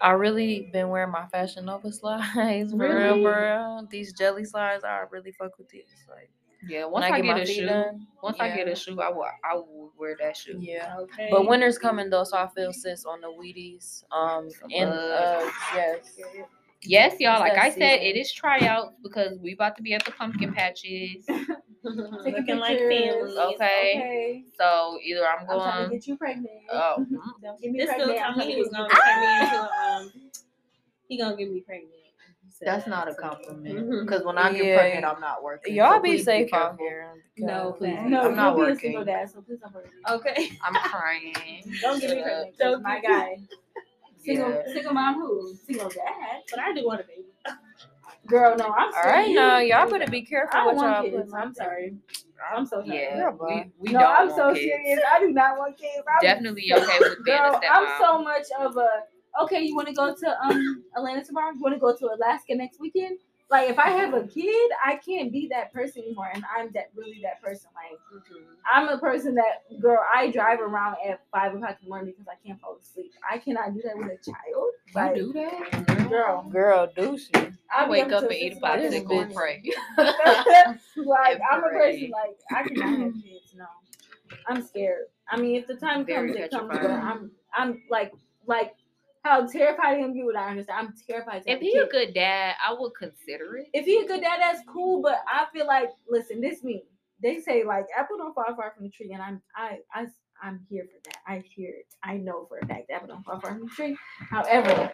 I really been wearing my Fashion Nova slides. For real, for real. These jelly slides, I really fuck with these. Like, Yeah, once I, get, my a shoe, done, once I get a shoe, I will I will wear that shoe. Yeah. Okay. But winter's coming though, so I feel sis on the Wheaties. Um, and uh, yes. Yes, y'all. Like I said, it is tryouts because we about to be at the pumpkin patches. Taking Looking like pictures. families. Okay. Okay. So either I'm I'm trying to going. get you pregnant. Oh, mm, Don't get me This pregnant. dude I'm told me trying he was gonna turn me into um. He gonna get me pregnant. He that's not a compliment. Because when I get Yeah. pregnant, I'm not working. Y'all so be please safe out careful. here. No, please. No, I'm not you'll be a working. single dad, so please don't worry. Okay. I'm crying. Don't get me Shut up. Don't my guy. Single, Yeah. single mom who? Single dad. But I do want a baby. Girl, no, I'm All sorry. right, You- now y'all better be careful I don't what y'all want put. kids. I'm sorry. I'm so sorry. Yeah, You're we, black. we no, don't I'm want so kids. serious. I do not want kids. I'm Definitely okay with being Girl, a I'm so much of a okay. You want to go to um Atlanta tomorrow? You want to go to Alaska next weekend? Like, if I have a kid, I can't be that person anymore, and I'm that really that person. Like, mm-hmm. I'm a person that girl. I drive around at five o'clock in the morning because I can't fall asleep. I cannot do that with a child. Like, you do that? girl, Girl, do she? I I wake up and eat a popsicle and pray. like I'm a person like I cannot have kids. No, I'm scared. I mean, if the time Very comes, it comes. But. I'm I'm like like how terrified I am. You would I understand? I'm terrified. If have a good dad, I would consider it. if he a good dad, that's cool. But I feel like listen, this me. They say like apple don't fall far from the tree, and I'm I I I'm here for that. I hear it. I know for a fact that apple don't fall far from the tree. However,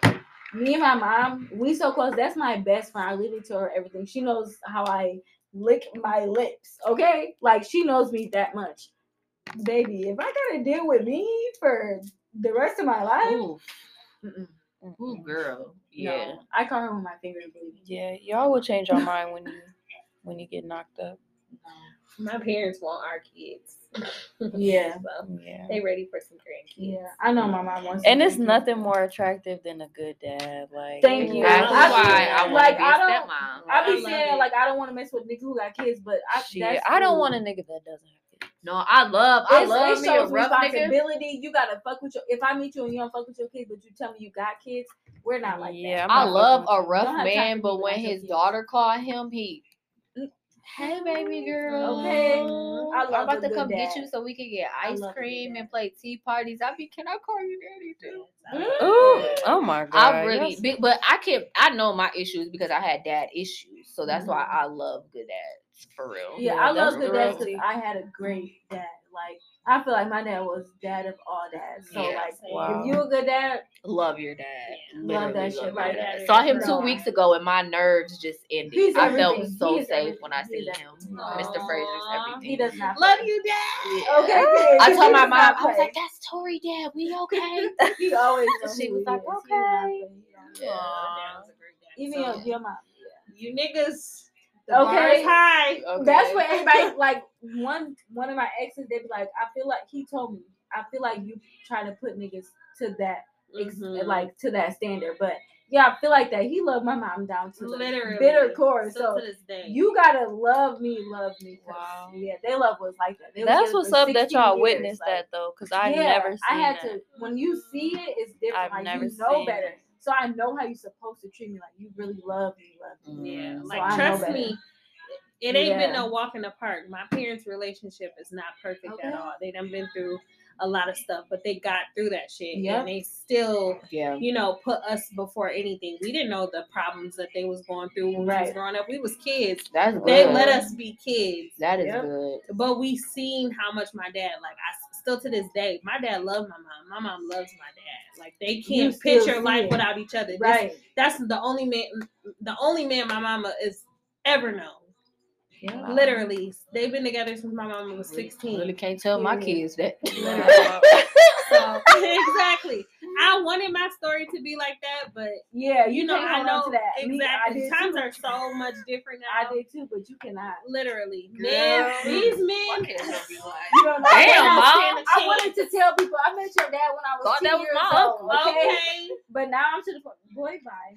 me and my mom, we so close. That's my best friend. I literally tell her everything. She knows how I lick my lips. Okay, like she knows me that much. Baby, if I gotta deal with me for the rest of my life, mm-mm, ooh, girl. no. Yeah. I call her with my fingers bleeding. Yeah, y'all will change your mind when you when you get knocked up. My parents want our kids. Yeah. So Yeah. they ready for some grandkids. Yeah, I know my mom wants. And it's grandkids. nothing more attractive than a good dad. Like Thank you. That's I- why I want like, to be a I don't- stepmom. I I be love saying it. like I don't want to mess with niggas who got kids, but I Shit, I don't cool. want a nigga that doesn't have kids. No, I love, I It's- love it me a shows rough nigga. responsibility. You gotta fuck with your. If I meet you and you don't fuck with your kids, but you tell me you got kids, we're not like Yeah, that. I'm I love a rough Don't have time man, but when his kids. daughter called him, he Hey, baby girl. Okay. I I'm about to good come get you so we can get ice love a good cream and play tea parties. I be, can I call you daddy too? Ooh, oh my god. I really, yes. but I can I know my issues because I had dad issues, so that's why Mhm. I love good dads for real. Yeah, Yeah, I love good the dads because I had a great dad. Like I feel like my dad was dad of all dads. So Yeah, like, Wow. if you a good dad, Love your dad. Love that shit, your like, dad. that Saw him two weeks ago and my nerves just ended. He's I felt so He is safe when I everything. He seen is him. everything. Mr. Fraser's everything. he does not. Love play. you, Dad. Okay. I told my mom, not I was like, "That's Tori, Dad. We okay?" he always. And knows she was like, is. He does not "Okay." play. Aw, Dad was a great dad. Even So, your, your mom. you niggas, the Okay. bar is high. Okay. That's what everybody like. One one of my exes, they be like, I feel like he told me, I feel like you try to put niggas to that, ex- Mhm. like to that standard. But yeah, I feel like that he loved my mom down to the literally bitter core. Still So to this day. you gotta love me, love me. Wow. Yeah, their love was like that. They That's what's up that y'all years, witnessed like, that though, because I yeah, never seen I had that. to. When you see it, it's different. I've like never you know seen better. it. So I know how you're supposed to treat me. Like you really love me, love me. Yeah, Mm. So like I trust me, it ain't been no walk in the park. My parents' relationship is not perfect Okay. at all. They done been through a lot of stuff, but they got through that shit. Yep. And they still, Yeah. you know, put us before anything. We didn't know the problems that they was going through when we was growing up. We was kids. That's good. They let us be kids. That is Yep. good. But we seen how much my dad, like I still to this day, my dad loved my mom. My mom loves my dad. Like they can't picture life it. without each other. This- Right. that's the only man the only man my mama is ever known. Yeah. Literally. They've been together since my mama was 16. Really can't tell my kids that. So exactly. I wanted my story to be like that, but Yeah, you you, know, I know on to that. Me, exactly. did Times too. are so much different now. I did too, but you cannot. Literally. Girl. Men, these men kids don't be lying. You don't know. Damn, I, Mom. I wanted to tell people. I met your dad when I was Thought 10 years my old. Okay? Okay. but now I'm to the point. Boy, bye.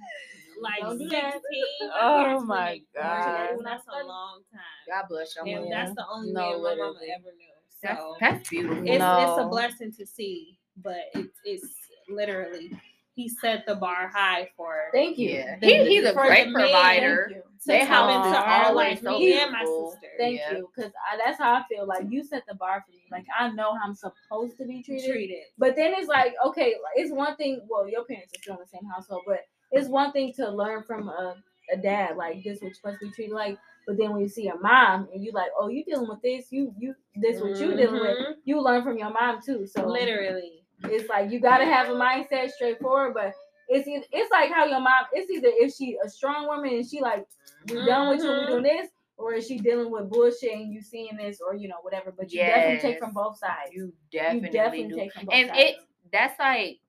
Like Don't 16. Oh my God. That's a long time. God bless your And mom. that's the only No, man my mama ever knew. So that's beautiful. it's it's a blessing to see, but it's it's literally he set the bar high for Thank you. yeah, The- he, he's a for the great men, provider. To They come have into our life, so me and my sister. Thank Yeah. you, because that's how I feel. Like you set the bar for me. Like I know how I'm supposed to be treated. treated. But then it's like, okay, it's one thing. Well, your parents are still in the same household, but it's one thing to learn from a, a dad, like this was supposed to be treated like. But then when you see your mom and you like, oh, you dealing with this, you you this what you dealing with. Mhm. You learn from your mom too. So Literally. It's like you gotta have a mindset straightforward, but. It's, it's like how your mom. It's either if she a strong woman and she like we done with you, we Mhm. doing this, or is she dealing with bullshit and you seeing this, or you know whatever. But you definitely take from both sides. You You definitely, definitely do. take from both sides. and sides. it that's like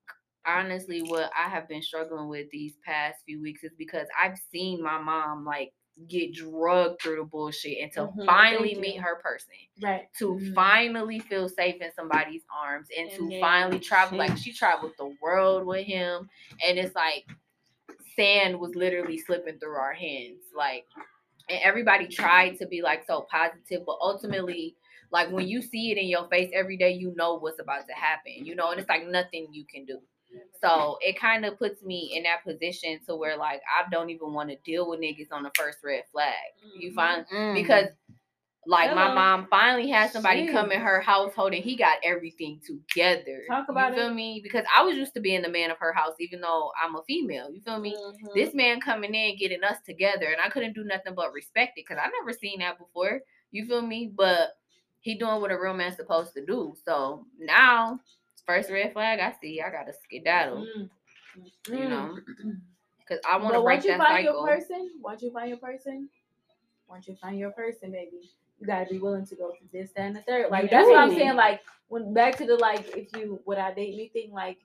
honestly what I have been struggling with these past few weeks is because I've seen my mom like get drugged through the bullshit and to Mhm, finally meet her person right. to Mhm. finally feel safe in somebody's arms and, And to then finally travel like she traveled the world with him and it's like sand was literally slipping through our hands like and everybody tried to be like so positive but ultimately like when you see it in your face every day you know what's about to happen you know and it's like nothing you can do so it kind of puts me in that position to where like i don't even want to deal with niggas on the first red flag you Mhm. find Mm. because like my mom finally had somebody come in her household and he got everything together. Talk about you feel it. me? Because I was used to being the man of her house, even though I'm a female. You feel me? Mhm. This man coming in getting us together, and I couldn't do nothing but respect it because I never seen that before. You feel me? But he doing what a real man's supposed to do. So now, first red flag I see, I gotta skedaddle. Mm. You Mm. know, because I want to But break once you that find cycle. your person, once you find your person, once you find your person, baby, you gotta be willing to go through this, that, and the third. Like You that's what I'm do. saying. Like when back to the like, if you would I date me thing, like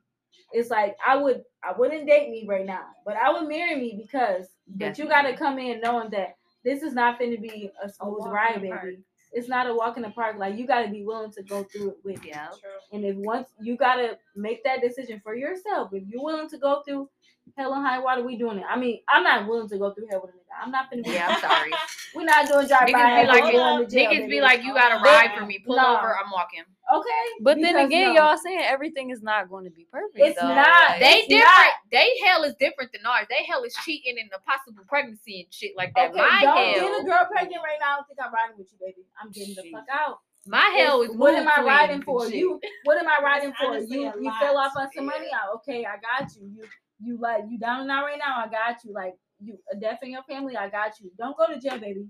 it's like I would I wouldn't date me right now, but I would marry me because but you gotta come in knowing that this is not gonna be a smooth walk ride, the baby. Park. It's not a walk in the park. Like you gotta be willing to go through it with me. Yeah. And if once you gotta make that decision for yourself, if you're willing to go through hell and high water, we doing it. I mean, I'm not willing to go through hell with a nigga. I'm not finna be. Yeah, I'm sorry. We're not doing drive Niggas by. be like, we're going to jail, Niggas be like, you gotta But- ride for me. Pull Nah. over, I'm walking. okay. But then again, no. y'all saying everything is not going to be perfect. It's though. not. Like, They It's different. not. They hell is different than ours. They hell is cheating and the possible pregnancy and shit like that. Okay, my don't hell, get a girl pregnant right now. I don't think I'm riding with you, baby. I'm getting the fuck out. my hell is what am I riding for? You what am I riding for? You you fell off on some money? Yeah. Ah, Okay, I got you. You you like you down and out right now, I got you. Like you a death in your family, I got you. Don't go to jail, baby.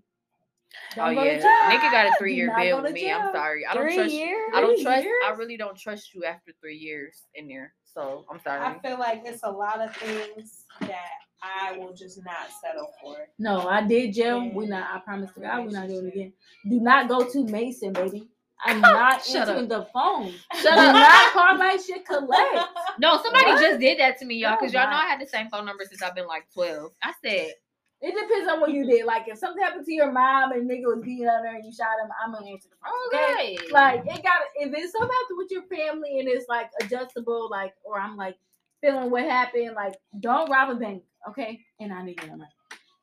Oh Don't go yeah, nigga got a three year bill with me. I'm sorry. I don't three trust. years. I don't trust. I really don't trust you after three years in there. So I'm sorry. I feel like it's a lot of things that I will just not settle for. No, I did jail. We not. I promise to God, we're not doing it again. Do not go to Mason, baby. I'm not Shut answering the phone. Shut up. not call my shit collect. No, somebody What? just did that to me, y'all, Oh, because y'all know. I had the same phone number since I've been like 12. I said, It depends on what you did. Like if something happened to your mom and nigga was beating on her and you shot him, I'm gonna answer the phone. Okay. okay. Like it got if it's something happened with your family and it's like adjustable, like or I'm like feeling what happened, like don't rob a bank, okay? And I need your number.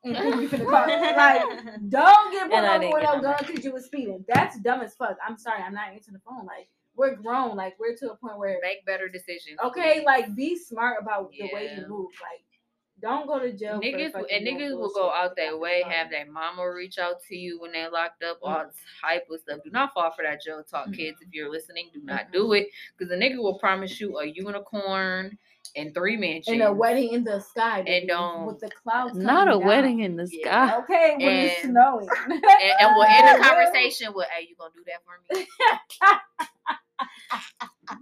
And then you finna call. Like don't get pulled And I over didn't with get no no gun because you were speeding. That's dumb as fuck. I'm sorry, I'm not answering the phone. Like we're grown. Like we're to a point where Make better decisions. okay, please. like be smart about the way you move. Like don't go to jail. Niggas fucking and niggas will go out their That's way, fine. have their mama reach out to you when they're locked up, all Mm-hmm. type of stuff. Do not fall for that jail talk, Mhm. kids. If you're listening, do not Mhm. do it because the nigga will promise you a unicorn and three mansions. and a wedding in the sky, baby, don't- um, with the clouds. Not a down. wedding in the Yeah. sky. Okay, when it's snowing. and, and we'll end the conversation with, "Hey, you gonna do that for me?"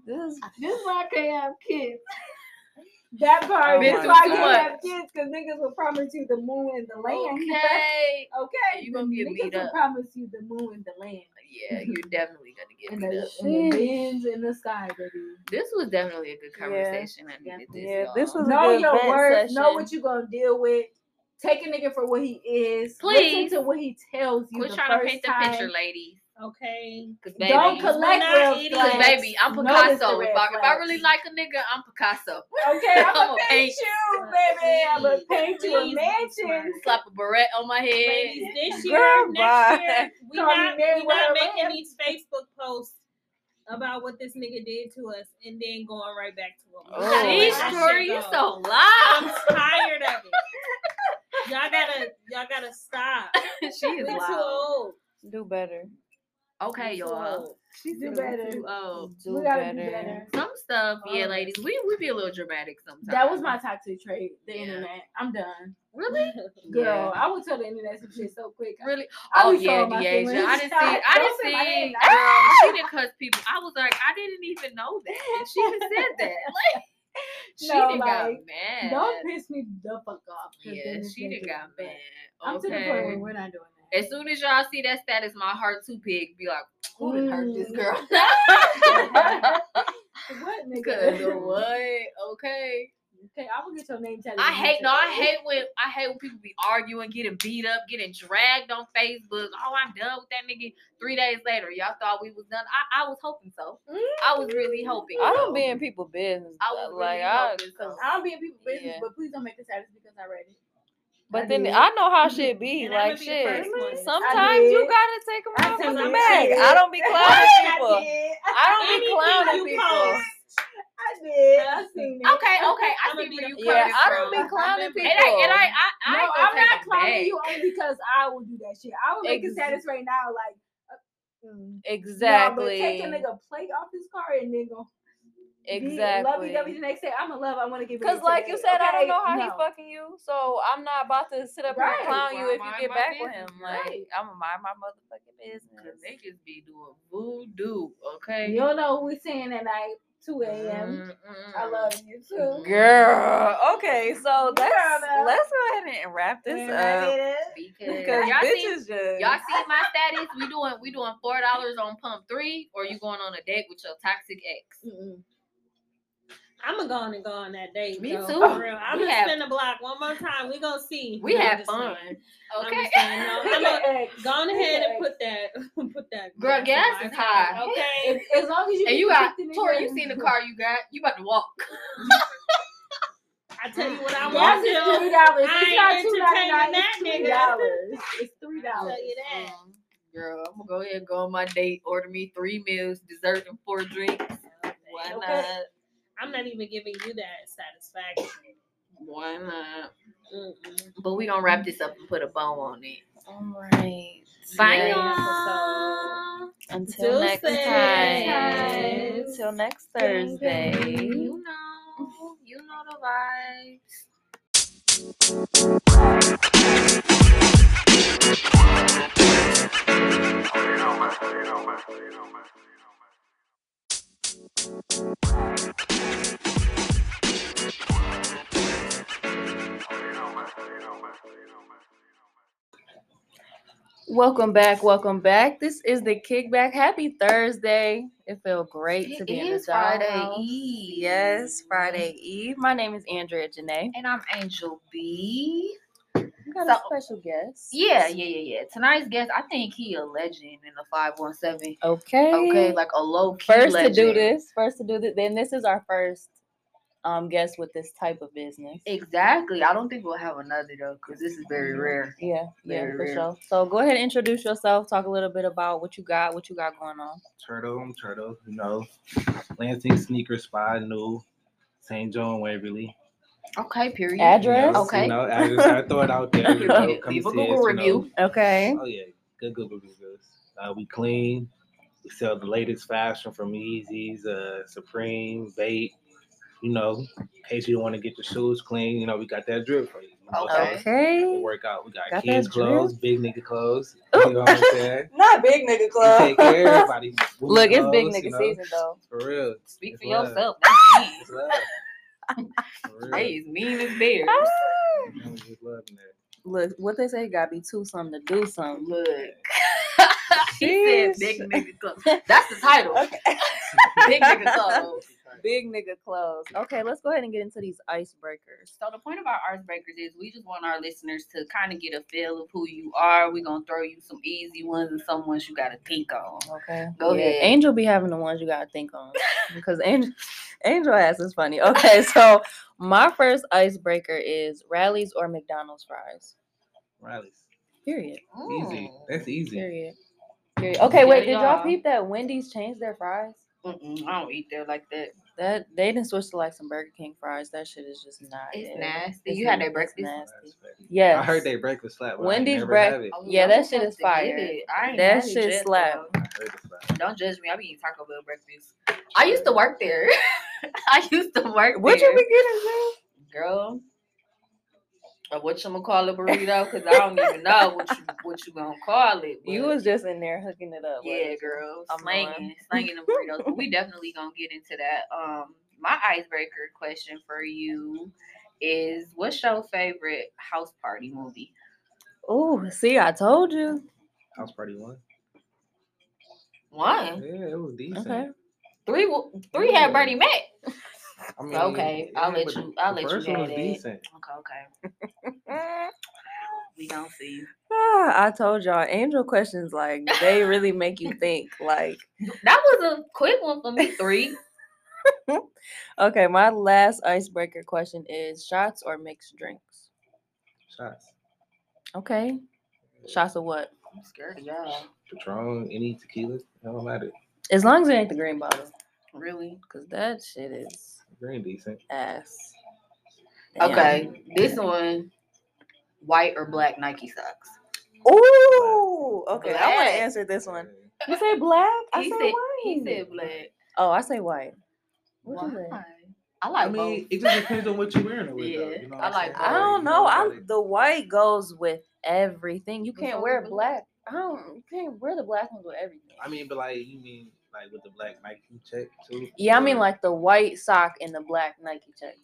This This is why I can't have kids. That part. Oh this my is why you God. can't have kids because niggas will promise you the moon and the land. Okay. okay. You gonna the get niggas beat will up. promise you the moon and the land. Yeah, you're definitely gonna get And beat the, up. and the winds in the sky, baby. This was definitely a good Yeah. conversation. I needed this. Yeah, this y'all. was a Know good your vent words. Know what you're gonna deal with. Take a nigga for what he is. Please. Listen to what he tells you We're trying to paint the time. picture, ladies. Okay. Cause baby, Don't collect we're not red idiots. Cause baby, I'm Picasso. red If I, if I really like a nigga, I'm Picasso. Okay, I'm I'ma paint paint. you, baby. I'm gonna paint you a mansion. Slap a beret on my head. Ladies, this year, Girl, next bye. year, we Call me not, Mary we not making lamp. these Facebook posts about what this nigga did to us and then going right back to him. We Oh. These that story, shit you go. so I'm tired of it. Y'all gotta, y'all gotta stop. she is We too loud. old. Do better. Okay, We too y'all. old. She's Do too better. old. Do we gotta better. do better. Some stuff, yeah, ladies. We we be a little dramatic sometimes. That was my toxic trait, the Yeah. internet. I'm done. really, Girl, I would tell the internet some shit so quick. really. I Oh be yeah, showing my DeAsia. feelings. I didn't see. I Don't didn't say my name see. now. Girl, she didn't cuss people. I was like, I didn't even know that. And she just said that. Like, she No, done got like, mad. Don't piss me the fuck off. 'cause Yeah, she gonna done get got mad. back. I'm to the point where we're not doing that. As soon as y'all see that status, my heart too big. Be like, who done hurt this Mm. girl? what nigga? what? Okay. Okay, I will get your name tatted. I hate no, I hate when I hate when people be arguing, getting beat up, getting dragged on Facebook. Oh, I'm done with that nigga. Three days later, y'all thought we was done. I, I was hoping so. I was really hoping. I don't be in people business. I was like really I, hoping so. I don't be in people business, Yeah. but please don't make this status because I read it. But I then did. I know how shit be. And like be shit. Sometimes you gotta take them I out took for the bag. I I don't be clowning people. did. I don't be clowning people. post, I did. I seen it. Okay, okay, I I'ma see where the you Yeah, coming I don't be clowning And people. I, and I, I, I no, I'm not clowning back. you only because I will do that shit. I will make a Ex- status right now, like uh, mm. Exactly. No, but take a nigga plate off his car and then go exactly. Lovey dovey the next day. I'm in love. I want to give it. Because, like you said, I don't know how no. he fucking you, so I'm not about to sit up Right. and clown you if you get my back with him. Like, Right. I'm gonna mind my motherfucking Cause business. niggas be doing voodoo, okay? You don't know who we seeing at night, 2 a.m. Mm-mm. I love you too. Girl, okay, so let's now. let's go ahead and wrap this And I up because because y'all see, bitches just y'all see my status. We doing we doing four dollars on pump three, or you going on a date with your toxic ex? Mm-mm. I'm gonna go on and go on that date. Me though, too. For real. I'm We gonna have- spin the block one more time. We gonna see. We I'm fun, saying. I'm okay? saying, no, I'm gonna go on ahead and put that, put that. Girl, gas is high. Okay. As, as long as you And you got Tori. You seen the car you got? You about to walk? I tell you what I Yes, want to it's do. three dollars. I It's ain't not two ninety nine. entertaining that It's three nigga. dollars. It's three dollars. tell you that. Um, Girl, I'm gonna go ahead and go on my date. Order me three meals, dessert, and four drinks. Why Okay. not? I'm not even giving you that satisfaction. Why not? Mm-mm. But we gonna wrap this up and put a bow on it. All right. Bye, Next y'all. Until next time. Until next Thursday. You know, you know the vibes. Welcome back. Welcome back. This is the kickback. Happy Thursday. It felt great to It be in the Friday. Eve. Yes, Friday Eve. My name is Andrea Janae. And I'm Angel B. We got So- a special guest. Yeah, yeah, yeah, yeah. Tonight's guest, I think he a legend in the 517. Okay. Okay, like a low key first legend. to do this. First to do this. Then this is our first um guest with this type of business. Exactly. I don't think we'll have another though, because this is very rare. Yeah, yeah, for rare. sure. So go ahead and introduce yourself. Talk a little bit about what you got, what you got going on. Turtle, I'm Turtle, you know. Lansing Sneaker Spy, new. St. John Waverly. Okay, period. You Address? know, Okay. You know, I throw it out there. You know, Leave a Google us, you know. review. Okay. Oh yeah, good Google reviews. Uh, we clean. We sell the latest fashion from Yeezys, uh, Supreme, Bait. You know, in case you want to get your shoes clean, you know, we got that drip for you. you know, Okay. so Okay. we work out. We got, Got kids that drip? clothes, big nigga clothes. You know what I'm saying? Not big nigga We take care of everybody. Women Look, it's big nigga you know, season though. For real. Speak It's for love. yourself. That's me. It's love. For real. Hey, as mean as bears. Ah. I was just loving that. Look, what they say, gotta be two something to do something. Look. he said big nigga clothes. That's the title. Okay. Big nigga clothes. Big nigga clothes. Okay, let's go ahead and get into these icebreakers. So the point of our icebreakers is we just want our listeners to kind of get a feel of who you are. We're gonna throw you some easy ones and some ones you gotta think on. Okay. Go Yeah, ahead. Angel be having the ones you gotta think on. because Angel Angel ass is funny. Okay, so my first icebreaker is Rally's or McDonald's fries. Rally's. Period. Easy. Mm. That's easy. Period. Period. Okay, wait, did y'all y'all. peep that Wendy's changed their fries? Mm-mm, I don't eat there like that. That they didn't switch to like some Burger King fries. That shit is just not. It's it. nasty. It's you had their breakfast? Nasty. Yes. I heard they breakfast slap. but I ain't Wendy's never break- have it. Oh, Yeah, that shit is to fire. I That shit yet, slap. though. I heard it slap. Don't judge me. I be eating Taco Bell breakfast. I used to work there. I used to work What there. you be getting, girl? Or what you gonna call a burrito? Because I don't even know what you what you gonna call it. Sid? You was just in there hooking it up. yeah, wasn't girl, I'm slanging, knowing. slanging the burritos. but we definitely gonna get into that. Um, my icebreaker question for you is: What's your favorite house party movie? Oh, see, I told you. House party one. One, Yeah, it was decent. Okay. three, w- three had Bernie Mac. I mean, Okay, I'll let you- I'll the let you first one have was that. decent. Okay, okay. We gonna see. Ah, I told y'all, angel questions like they really make you think. Like, That was a quick one for me. Three. okay, my last icebreaker question is shots or mixed drinks? Shots. Okay, shots of what? I'm scared of y'all. Patron, any tequila, it don't matter. As long as it ain't the green bottle, Really? cause that shit is Green decent. ass. Damn. Okay, this one, white or black Nike socks. Ooh, okay. I want to answer this one. You say black? I He say said white. he said black. Oh, I say white. What you say? Why? I I like mean, both. it just depends on what you're wearing it with. though, Yeah, you know I what I'm like saying? I don't know. I gotta- the white goes with everything. You can't wear black. I don't. You can't wear the black ones with everything. I mean, but like you mean like with the black Nike check too? Yeah, I mean like the white sock and the black Nike check.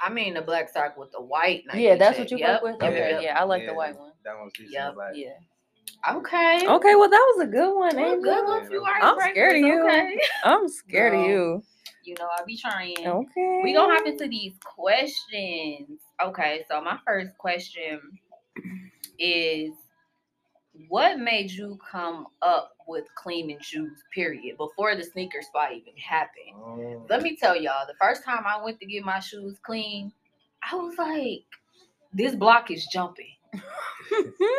I mean the black sock with the white Nike. yeah, that's check. what you yep. fuck with. Okay, yep. yeah, I like the white one. That one's decent. Yep. Like, Yeah. Okay. Okay, well that was a good one. Well, good one, few I'm scared of you. Okay. I'm scared Girl. of you. You know I'll be trying. Okay. We gonna hop into these questions. Okay, so my first question is what made you come up with cleaning shoes, period, before the sneaker spot even happened? um, Let me tell y'all, the first time I went to get my shoes clean, I was like, this block is jumping.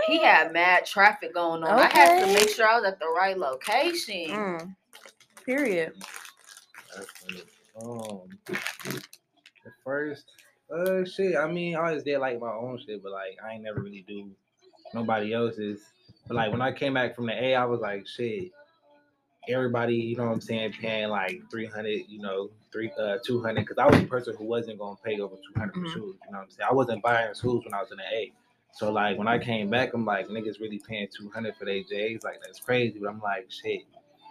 He had mad traffic going on. I had to make sure I was at the right location. Mm. Period. Um, the first, uh, shit. I mean, I always did like my own shit, but like I ain't never really do nobody else's. But like when I came back from the A, I was like, shit. Everybody, you know what I'm saying, paying like 300, you know, three, uh, 200, because I was a person who wasn't gonna pay over 200 for Mhm. shoes. You know what I'm saying? I wasn't buying shoes when I was in the A. So like when I came back, I'm like, niggas really paying 200 for their J's, like that's crazy. But I'm like, shit.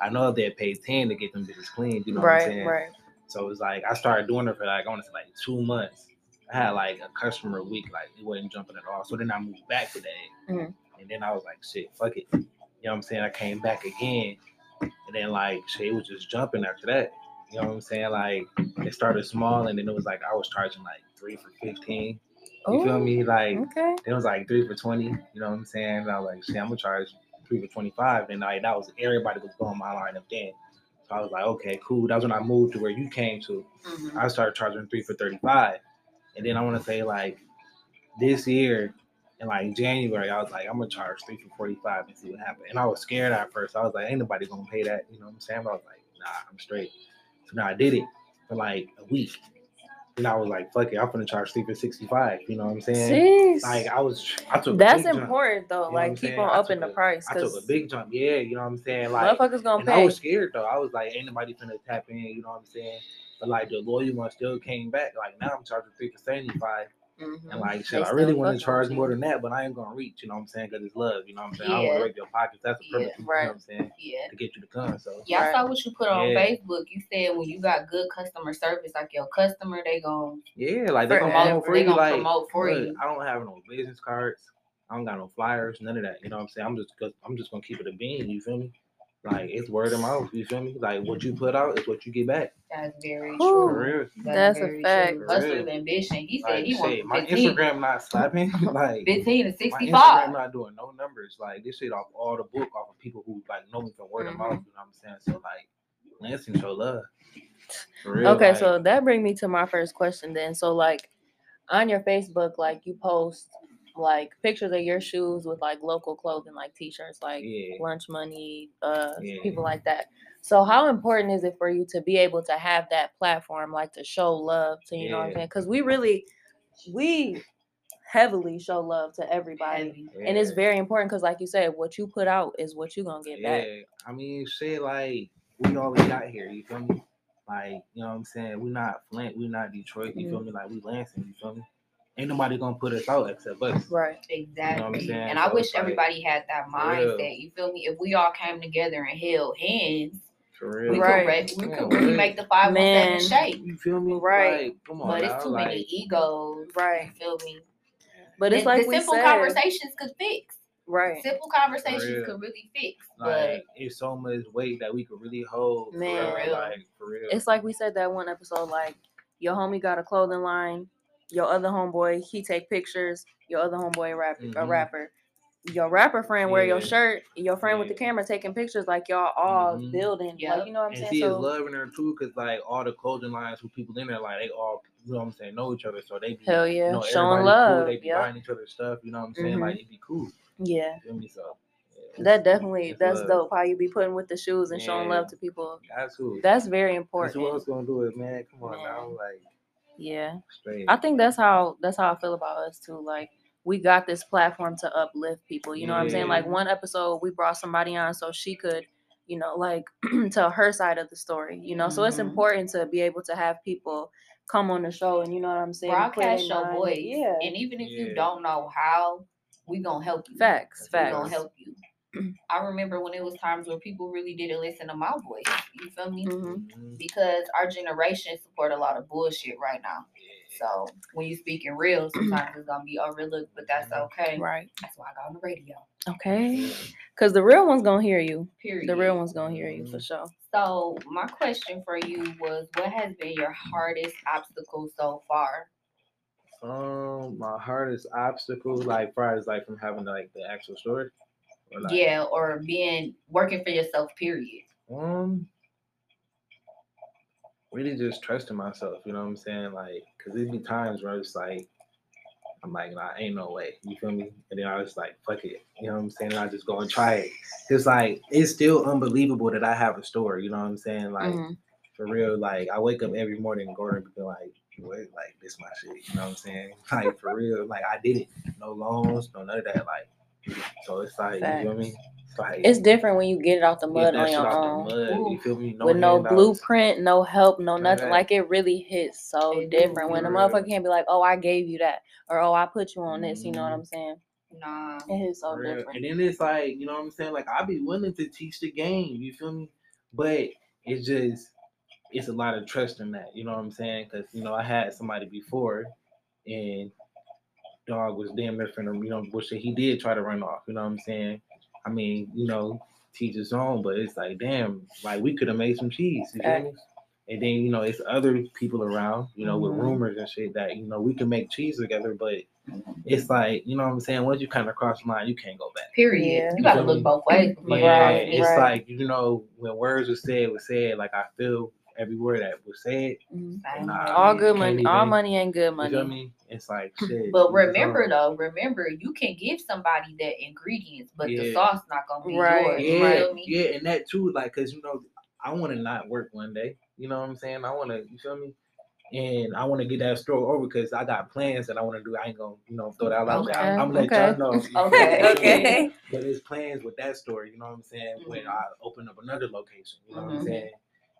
I know they pay 10 to get them bitches cleaned, you know what I'm right, saying? right. So it's like I started doing it for like I want to say like two months. I had like a customer a week, like it wasn't jumping at all. So then I moved back to that, Mhm. And then I was like, shit, fuck it. You know what I'm saying? I came back again, and then like shit it was just jumping after that. You know what I'm saying? Like it started small, and then it was like I was charging like three for fifteen. You feel Ooh, me? Like Okay. it was like three for twenty. You know what I'm saying? And I was like, shit, I'm gonna charge three for twenty five. And like that was everybody was going my line up then. So I was like, okay, cool. That was when I moved to where you came to. Mhm. I started charging three for 35. And then I want to say like this year in like January, I was like, I'm gonna charge three for 45 and see what happens. And I was scared at first. I was like, ain't nobody gonna pay that, you know what I'm saying? But I was like, nah, I'm straight. So now I did it for like a week. And I was like, fuck it, I'm gonna charge three for 65, you know what I'm saying? Jeez. Like I was I took a That's big jump. important though. You know like keep on upping the a- price I took a big jump, yeah, you know what I'm saying? Like motherfuckers gonna and I was scared though. I was like, ain't nobody finna tap in, you know what I'm saying? But like the loyal one still came back. Like now I'm charging three for 75. Mhm. And like They shit, I really want to charge more than that, but I ain't gonna reach, you know what I'm saying? Because it's love, you know what I'm saying? I want to rape your pockets. That's the Yeah, purpose, you know right. what I'm saying? Yeah. To get you to come. So Yeah, I saw what you put on Yeah. Facebook. You said when you got good customer service, like your customer, they gon' yeah, like they For- gonna promote, promote for they you. gonna Like promote for look, you. I don't have no business cards. I don't got no flyers, none of that. You know what I'm saying? I'm just I'm just gonna keep it a bean. You feel me? Like it's word of mouth. You feel me? Like what you put out is what you get back. That's very Whew. True. real. That's a fact. True. For Hustler's ambition. He said Like he shit, wants my 15, Instagram not slapping. like 15 to my 65. Instagram not doing no numbers. Like this shit off all the book off of people who like know me from word of Mhm. mouth. You know what I'm saying? So like, Lansing show love. Real. Okay, like, so that brings me to my first question then. So like on your Facebook, like you post like pictures of your shoes with like local clothing, like t-shirts, like yeah, lunch money, uh Yeah. people like that. So how important is it for you to be able to have that platform, like to show love to you know what I'm saying? Because we really we heavily show love to everybody. And it's very important because like you said, what you put out is what you're gonna get yeah. back. I mean, shit. Like we all we got here. You feel me? Like you know what I'm saying? We're not Flint. we're not Detroit. You Mm-hmm. feel me? Like we Lansing. You feel me? Ain't nobody gonna put us out except us. Right. Exactly. saying? and I wish it's like, everybody had that for real. mindset. You feel me? If we all came together and held hands, For we real. Right. could, re- we Yeah, could really right. make the 517 Man. shape. You feel me? Right. Like, come on But it's too like, many egos. Right. You feel me? But it's the, like the we simple said. conversations could fix. Right. Simple conversations real. could really fix. Like it's so much weight that we could really hold. Man. for Man. real, like for real. It's like we said that one episode, like your homie got a clothing line, your other homeboy, he take pictures, your other homeboy a rap a Mhm. rapper. Your rapper friend wear your shirt, your friend with the camera taking pictures like y'all all Mhm. building. Yeah, Like you know what I'm and saying? see, it's So love in there too, cause like all the clothing lines with people in there, like they all, you know what I'm saying, know each other, so they be, hell yeah. you know, Showing love. Cool, they be yeah. buying each other stuff, you know what I'm saying? Mhm. Like it'd be cool. Yeah. You feel me? So That definitely it's that's love. dope how you be putting with the shoes and showing love to people. That's who. That's very That's important. who else gonna do it, man? Come on now, like Yeah. straight. I think that's how that's how I feel about us too. Like we got this platform to uplift people. You know what I'm saying? Like one episode we brought somebody on so she could, you know, like tell her side of the story. You know, so it's Mhm. important to be able to have people come on the show and you know what I'm saying. Broadcast your voice. Yeah. And even if you don't know how, we gonna help you. Facts. Facts. We gonna help you. I remember when it was times where people really didn't listen to my voice. You feel me? hmm Mhm. Because our generation support a lot of bullshit right now. So when you speaking real, sometimes it's gonna be overlooked, but that's okay. Right. That's why I got on the radio. Okay. Cause the real one's gonna hear you. Period. The real one's gonna hear you Mm-hmm. for sure. So my question for you was, what has been your hardest obstacle so far? Um, my hardest obstacle, like, far as like from having like the actual story. Or, like, yeah, or being working for yourself. Period. Um, really just trusting myself. You know what I'm saying? Like, cause there be times where it's like, I'm like, nah, ain't no way. You feel me? And then I was like, fuck it. You know what I'm saying? And I just go and try it. It's like, it's still unbelievable that I have a store. You know what I'm saying? Like, Mhm. for real. Like, I wake up every morning and go and be like, what? Like, this my shit. You know what I'm saying? Like, for real. Like, I did it. No loans, no none of that. Like, so it's like, you feel me? It's like, It's different when you get it off the mud on your own. mud. You feel me? with no handouts. blueprint, no help, no nothing. that. Like it really hits so It different when a motherfucker can't be like, "Oh, I gave you that," or "Oh, I put you on this." You know what Mhm. I'm saying? Nah. It hits so real. different. And then it's like, you know what I'm saying? Like I'd be willing to teach the game, you feel me? But it's just it's a lot of trust in that, you know what I'm saying? Because you know, I had somebody before and dog was damn near finna, you know, which he did try to run off, you know what I'm saying? I mean, you know, teach his own, but it's like, damn, like we could have made some cheese, you feel me? And then, you know, it's other people around, you know, Mhm. with rumors and shit that, you know, we can make cheese together, but it's like, you know what I'm saying? Once you kind of cross the line, you can't go back. Period. Yeah. You gotta You feel look both ways. Yeah, Right, it's right. like, you know, when words were said, was said, like I feel every word that was said. Mhm. Nah. All you good can't money, all money ain't good You feel money. me? It's like shit. But you know, remember though, remember you can give somebody that ingredients, but the Yeah. sauce not gonna be Right, yours. You Yeah, feel me? yeah, and that too, like, cause you know, I want to not work one day. You know what I'm saying? I want to, you feel me? And I want to get that story over because I got plans that I want to do. I ain't gonna, you know, throw that out there. I'm, I'm gonna Okay, let y'all know. Okay, okay. But there's plans with that story. you know what I'm saying? When Mhm. I open up another location, you know what I'm Mhm. saying?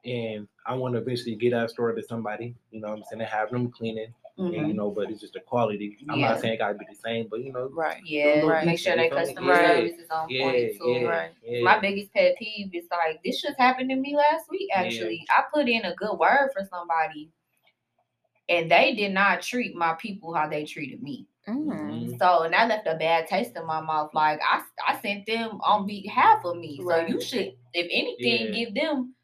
And I want to eventually get that store to somebody, you know what I'm saying? And have them clean it, and you know, but it's just the quality. I'm Yeah. not saying it gotta be the same, but you know, Right. Yeah, little Right. make sure they customer feel me? service is on yeah, point too. yeah, Right. yeah. My biggest pet peeve is like this just happened to me last week. Yeah. Actually, I put in a good word for somebody, and they did not treat my people how they treated me. Mm. Mhm. So, and that left a bad taste in my mouth. Like I, I sent them on behalf of me. Right. So you should, if anything, Yeah. give them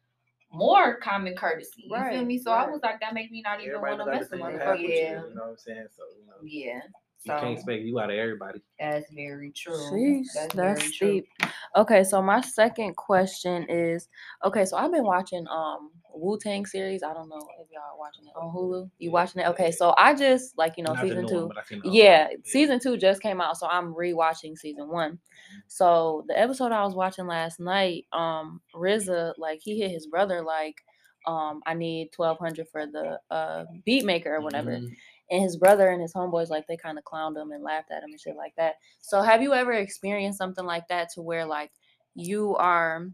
more common courtesy. You feel me? So I was like, that make me not even want to mess with same them. you, Yeah, you know what I'm saying? So you know, yeah. you can't expect you out of everybody. that's very true. Sheesh, That's, that's, very true. Okay, so my second question is okay, so I've been watching um Wu Tang series. I don't know if y'all are watching it on Hulu. You watching it? Okay, so I just like you know Not season two. one, but I seen the old Yeah, season two just came out, so I'm rewatching season one. So the episode I was watching last night, um, RZA like he hit his brother like, um, I need twelve hundred for the uh beat maker or whatever. Mhm. And his brother and his homeboys like they kind of clowned him and laughed at him and shit like that. So have you ever experienced something like that to where like you are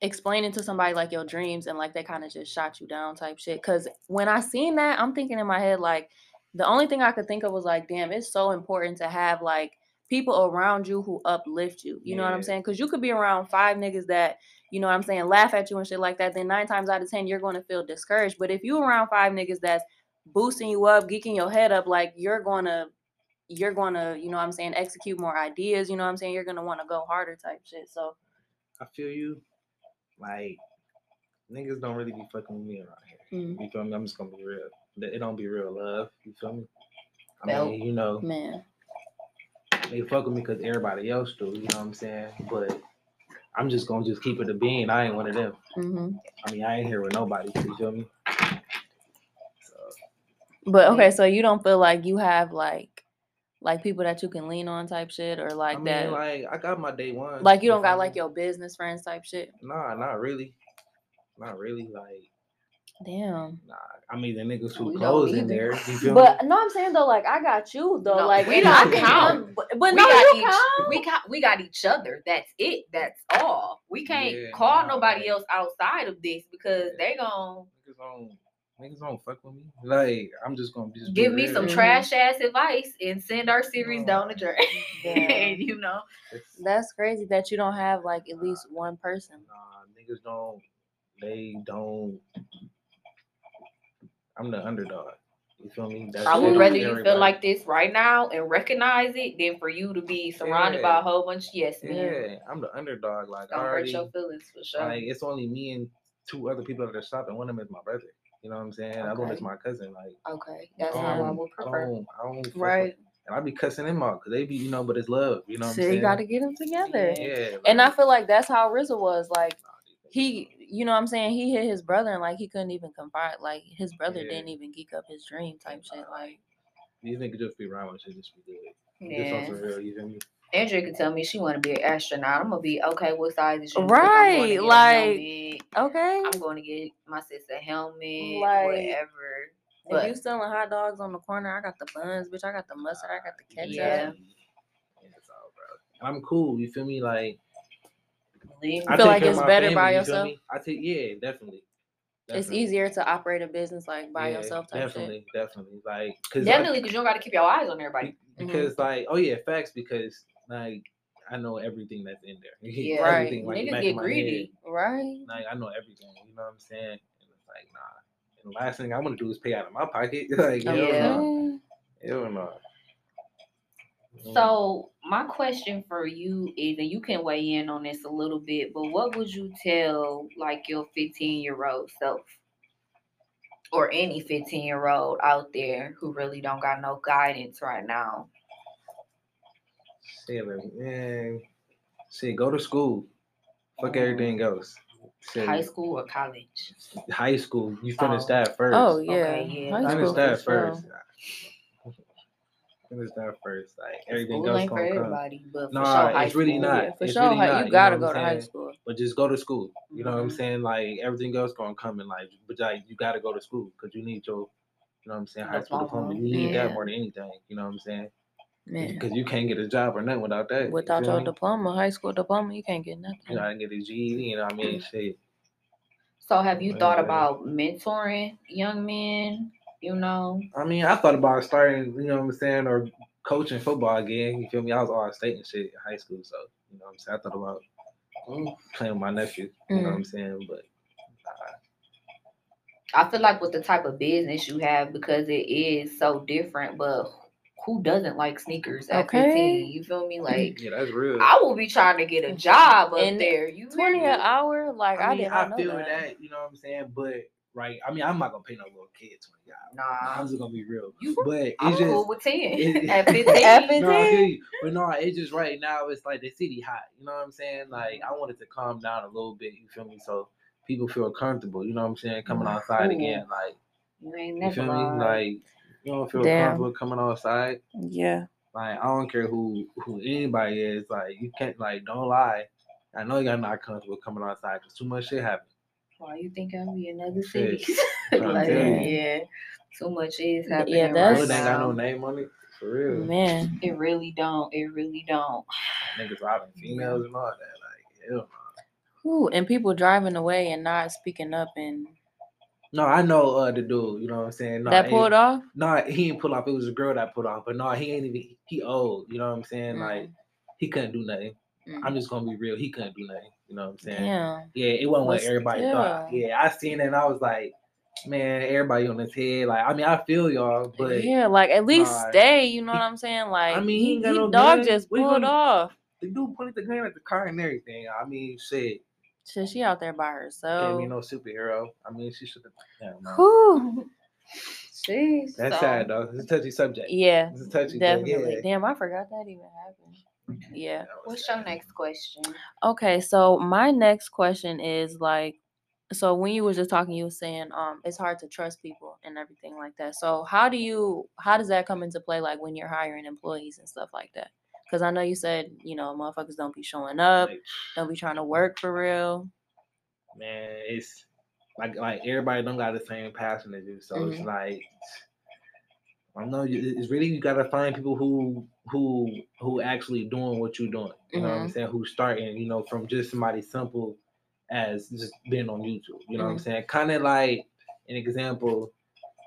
explaining to somebody like your dreams and like they kind of just shot you down type shit? Cause when I seen that, I'm thinking in my head like the only thing I could think of was like, damn, it's so important to have like people around you who uplift you. You know what I'm saying? Because you could be around five niggas that, you know what I'm saying, laugh at you and shit like that. Then nine times out of ten, you're going to feel discouraged. But if you around five niggas that's boosting you up, geeking your head up, like you're gonna, you're gonna, you know what I'm saying, execute more ideas. You know what I'm saying? You're gonna want to go harder type shit. So I feel you. Like niggas don't really be fucking with me around here. mm, You feel me? I'm just gonna be real. It don't be real love. You feel me? I Felt. mean, you know, man, they fuck with me because everybody else do. You know what I'm saying? But I'm just gonna just keep it a bean. I ain't one of them. hmm I mean, I ain't here with nobody. You feel me? So but okay, so you don't feel like you have like, like people that you can lean on type shit or like I mean, that. like I got my day one. Like you don't got like your business friends type shit. Nah, not really. Not really. Like, Damn. nah. I mean, the niggas who We don't in there. But me? no, I'm saying though, like I got you though. No, like we don't I count. But, but we no, got you each, count. we got we got each other. That's it. That's all. We can't Yeah, call nah, nobody like- else outside of this because Yeah. they gon' Niggas don't. Niggas don't fuck with me. Like, I'm just gonna just give me real. some trash ass advice and send our series No. down the drain. Damn. you know, It's- That's crazy that you don't have like at least one person. Nah, niggas don't. They don't. I'm the underdog. You feel me? That's I would rather you feel like this right now and recognize it than for you to be surrounded by a whole bunch of yes men. Yeah, I'm the underdog. Like, I Don't hurt already. your feelings for sure. Like, it's only me and two other people that are shopping. One of them is my brother. You know what I'm saying? The other one is Okay. my cousin. Like, okay, that's I how I don't- would prefer. don't, I don't Right. And I be cussing them out because they be, you know, but it's love. You know what so I'm saying? you got to get them together. Yeah. And I feel like that's how RZA was. Like nah, these niggas he, you know what I'm saying? He hit his brother and like he couldn't even confide. Like his brother Yeah. didn't even geek up his dream type shit. Like These niggas just be around with shit, just be good. Just on Yeah. some real, you feel me? Andrea could tell me she want to be an astronaut. I'm gonna be okay. What size is you? Right, like, okay. I'm going to get my sister a helmet, Like, whatever. if you selling hot dogs on the corner, I got the buns, bitch. I got the mustard. I got the ketchup. Yeah. Yeah, it's all, bro. I'm cool. You feel me? Like believe I feel like it's my better by you yourself? me? I take yeah, definitely. It's easier to operate a business like by Yeah, yourself type Definitely, definitely. Like cause definitely because you don't got to keep your eyes on everybody. Mm-hmm. because like oh yeah, facts because like I know everything that's in there. Yeah, Right. Everything, like, Niggas get greedy. shit. Right. Like I know everything. You know what I'm saying? And it's like nah. And the last thing I want to do is pay out of my pocket. like hell Yeah. no. Okay. Hell no. Mm. So my question for you is, and you can weigh in on this a little bit, but what would you tell like your 15 year old self, or any 15 year old out there who really don't got no guidance right now? Shit, like, man. Shit, go to school. Fuck Mm. everything else. Shit, High school or college? high school. You finish Oh. that first. Oh yeah. Okay, yeah. High Finish school that for sure. Finish that first. Like everything School ain't for come. everybody, but for Nah, sure, it's really school. not. Yeah, for It's sure. really not, you you gotta know go to high school. But just go to school. You know what I'm Mhm. saying? Like everything else gonna come in life. But like you gotta go to school because you need your, you know what I'm saying, high school Diploma. You need that more than anything. You know what I'm saying? Man. Because you can't get a job or nothing without that. Without feel your diploma, high school diploma, you can't get nothing. you know, I can get a GED. You know what I mean? Shit. So have you Yeah. thought about mentoring young men? You know, I mean, I thought about starting. You know what I'm saying, or coaching football again. You feel me? I was all state and shit in high school, so you know what I'm saying. I thought about playing with my nephew. You know what I'm mm. saying? But I feel like with the type of business you have, because it is so different, but who doesn't like sneakers at Okay. 15? You feel me? Mm. Like yeah, that's real. I will be trying to get a mm. job up And there. You Twenty an hour, like I, I mean, did I, know feel that. that. You know what I'm saying? But right, I mean, I'm not gonna pay no little kid twenty dollars. Nah, I'm just gonna be real. You- but I'm it's cool just. with 10 it- at 15. At No, I 15? feel you. But no, it's just right now. It's like the city hot. You know what I'm saying? Mm-hmm. Like I wanted to calm down a little bit. You feel me? So people feel comfortable. You know what I'm saying? Coming outside again. Like You ain't you never feel me? Like you don't feel Damn. comfortable coming outside. Yeah. Like I don't care who who anybody is. Like you can't like don't lie. I know you're not comfortable coming outside because too much shit happens. Why you think I'm in another Shit. city? Like, yeah, so much is Yeah, happening that's- Hood right ain't got no name on it. For real. Man. It really don't. It really don't. Niggas robbing females and all that. Like hell no. Ooh, and people driving away and not speaking up and No, I know uh the dude, you know what I'm saying? No, that pulled off. No, he didn't pull off. It was a girl that pulled off. But no, he ain't even he old, you know what I'm saying? Mm. Like he couldn't do nothing. Mm. I'm just gonna be real, he couldn't do nothing. You know what I'm saying? Damn. Yeah, it wasn't what But everybody thought. Yeah, I seen it and I was like, man, everybody on his head. Like, I mean, I feel y'all, but yeah, like at least nah, stay. You know what I'm saying? Like I mean, he ain't got no dog gun. just pulled gonna- off. the dude pointed the gun at the car and everything. I mean, shit. Shit, she out there by Can't herself. be no superhero. I mean, she should have. Yeah, no. Jeez. That's so, sad though. It's a touchy subject. Yeah, It's a touchy, but definitely. yeah. Damn, I forgot that even happened. Yeah. What's your next question? Okay, so my next question is like, so when you were just talking, you were saying um it's hard to trust people and everything like that. So how do you how does that come into play like when you're hiring employees and stuff like that? Because I know you said you know motherfuckers don't be showing up, Like, don't be trying to work for real. man, it's like like everybody don't got the same passion as you. So it's Mhm. like I know it's really you gotta find people who who who actually doing what you're doing. You know what I'm mm-hmm. saying? Who starting, you know, from just somebody simple as just being on YouTube. You know what I'm mm-hmm. saying? Kind of like an example,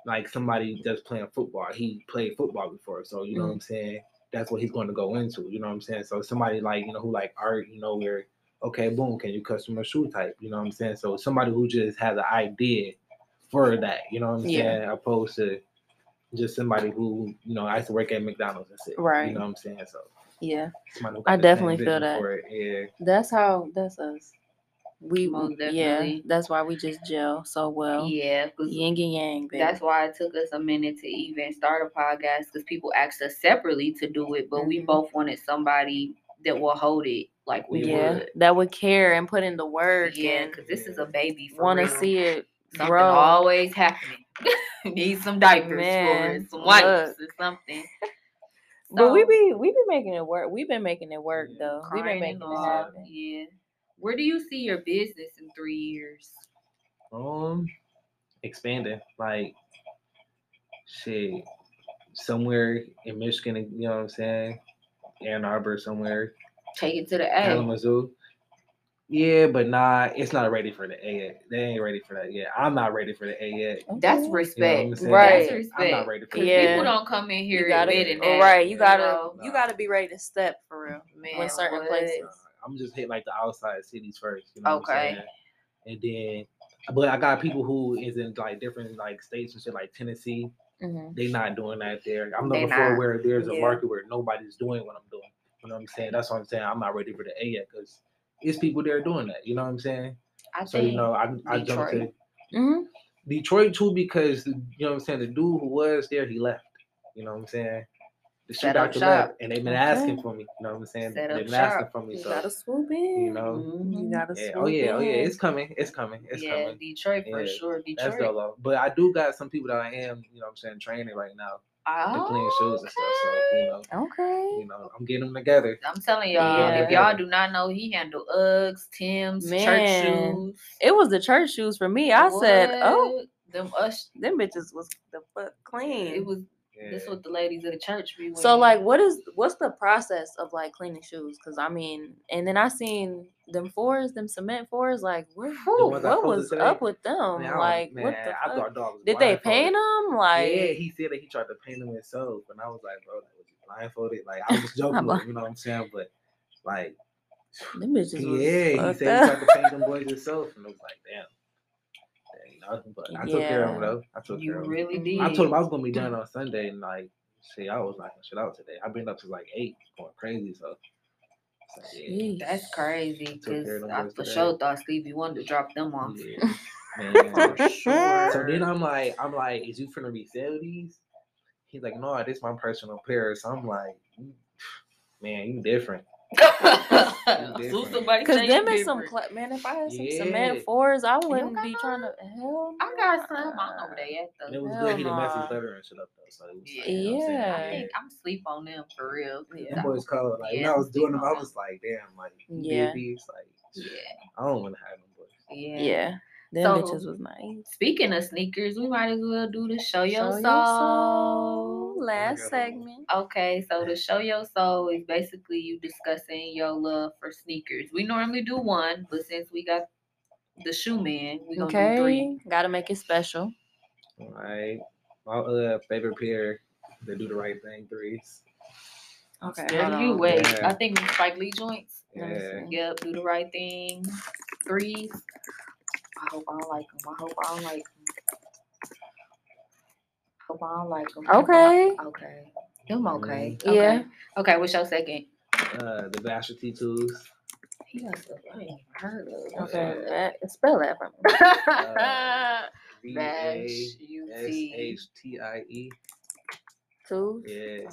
like somebody that's playing football. He played football before, so you know what mm-hmm. I'm saying. That's what he's going to go into. You know what I'm saying? So somebody like you know who like art, you know, where okay, boom, can you custom a shoe type? You know what I'm saying? So somebody who just has an idea for that, you know what I'm Yeah. saying? Opposed to just somebody who, you know, I used to work at McDonald's and shit. Right. You know what I'm saying? So Yeah, I got the same definitely feel that. For it. Yeah. that's how that's us. We Most yeah, definitely. that's why we just gel so well. Yeah, 'cause Yin and yang, baby. that's why it took us a minute to even start a podcast because people asked us separately to do it, but we Mhm. both wanted somebody that will hold it like we yeah, would. that would care and put in the work Yeah, because this is a baby. Want to see it something grow. always happening. Need some diapers for Man, it, some wipes look. or something. But we So, be we be making it work. We've been making it work though. We've been making it all, happen. Yeah. Where do you see your business in three years? Um, expanding like shit somewhere in Michigan. You know what I'm saying? Ann Arbor somewhere. Take it to the A. Kalamazoo. Yeah, but nah, it's not ready for the A yet. They ain't ready for that yet. I'm not ready for the A yet. That's Okay. You know respect. Right. That's respect. I'm not ready for Yeah. People don't come in here You gotta, admitting that. right? You gotta know? you gotta be ready to step for real Man, in certain what? places. I'm just hit like the outside cities first. You know Okay. And then, but I got people who is in like different like states and shit, like Tennessee. Mhm. They not doing that there. I'm They looking for where there's a Yeah. market where nobody's doing what I'm doing. You know what I'm saying? That's what I'm saying. I'm not ready for the A yet because it's people there doing that. You know what I'm saying? I So you know, I I jumped to Detroit. Mhm. Detroit too because you know what I'm saying. The dude who was there, he left. You know what I'm saying? The Set shit up out the shop. left, and they've been asking for me. You know what I'm saying? Set they've been asking for me. You So gotta swoop in. you know, You Mhm. gotta yeah. swoop Oh yeah. Oh yeah. It's coming. It's coming. It's yeah, coming. Detroit for Yeah, sure. That's Detroit. dolo. But I do got some people that I am, you know, what I'm saying, training right now to clean shoes and stuff. So you know, Okay. you know, I'm getting them together. I'm telling y'all, Yeah. if y'all do not know, he handled Uggs, Tim's, church Man. shoes. It was the church shoes for me. I said, "Oh, What? them us. them bitches was the fuck clean." It was Yeah. this what the ladies of the church be. Wearing. So like, what is what's the process of like cleaning shoes? Because I mean, and then I seen them fours, them cement fours. Like, what, whew, ones I what was today? up with them? Man, like, man, what the I fuck? thought dog was Did they paint them? Like, yeah, he said that he tried to paint them himself, and I was like, bro, like, was he blindfolded? Like, I was joking, with him, you know what I'm saying? But like, them bitches was yeah, he fucked said he up. tried to paint them boys himself, and I was like, damn. Dang, you know, but I took care of him though. I took you care of him. really did. I told him I was gonna be done on Sunday, and like, shit, I was knocking shit out today. I've been up to like eight, going crazy. So, so yeah, Jeez. That's crazy because I for today. sure thought Stevie wanted to drop them off. yeah, man. For sure. So then I'm like, I'm like, is you finna resell these? He's like, no, this is my personal pair. So I'm like, man, you different. Soon different. somebody Cause say them you is some different. cla- man. If I had some Yeah. cement fours, I wouldn't be trying to. none? Hell, I got some. I don't know nah. they at And it was Hell good. He didn't mess nah. his letter and shit up though. So it was Yeah. you know I'm? Yeah. I think I'm sleep on them for real. Yeah. Them boys cold. Like when I was doing them, I was like, damn, like you Yeah. did these. Like Yeah, I don't want to have them boys. yeah. Yeah, them So- bitches was nice. Speaking of sneakers, we might as well do the show your Show soul. your soul. Last segment. Okay, so the show your soul is basically you discussing your love for sneakers. We normally do one, but since we got the shoe man, we gonna do three. Okay, gotta make it special. All right, my uh favorite pair, they do the right thing threes. Okay, There hold you on. wait. Yeah. I think Spike Lee joints. Let me Yeah. Yep, do the right thing. Threes. I hope I don't like them. I hope I don't like them. Hope I don't like them. Okay. Okay. Them okay. Mm, Yeah. Okay. Okay, what's your second? Uh, the Vashtie 2s. He got stuff I ain't even heard of. Okay, that, spell that for me. Uh, V Bash, A S U-T. H T I E. Two. Yeah,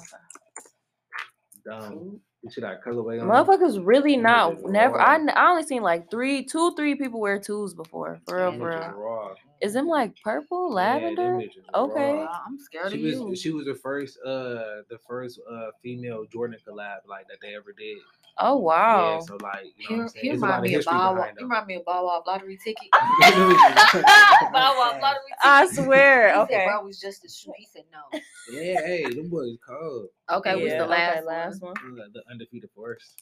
dumb. You see that colorway on? them? Motherfuckers really Them not never. I, raw. n- I only seen like three, two, three people wear twos before. For real, for real. Is them like purple, lavender? bitches Okay. raw. I'm scared She of was you. she was the first uh the first uh female Jordan collab like that they ever did. Oh wow. Yeah, so like you know He, what I'm he There's a remind me of history Bow Wow. behind remind me of Bow Wow lottery ticket. yeah, Bow Wow lottery ticket. I swear. He said, Okay. bro, was just a shoe. He said no. Yeah, hey, them boys cold. Okay, what's Yeah, the last, okay, last one. Uh, the undefeated force.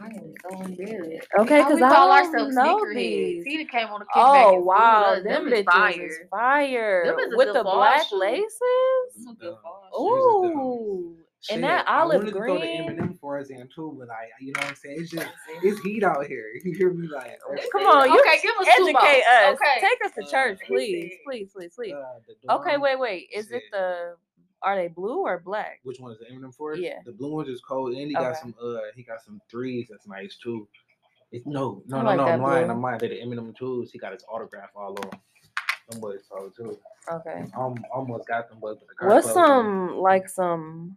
I am so embarrassed. Okay, because I call don't ourselves know sneakerheads. these. He came on the kickback Oh wow, fooled us. them is bitches fire. is fire Them is a with good the black shoe. laces. Them a good Dumb. fall Shoes shoe. is dumb. Ooh, Shit, and that olive I olive wanted to throw the green. Eminem force in too, but I, you know what I'm saying. It's just it's heat out here. You hear me? Like Come on, you okay, give us two more. Educate us. Okay. Take us to Uh, church, please, please, please, please. uh, Okay, wait, wait. Is it the? Are they blue or black? Which one is the Eminem force? Yeah. The blue one's is cold, and he got some. Uh, he got some threes. That's nice too. It, no, no, I no, like no. I'm lying. blue. I'm lying. They're the Eminem twos. He got his autograph all over. 'em. Them boys cold too. Okay. I almost got them boys. But the car What's closed on 'em. some like some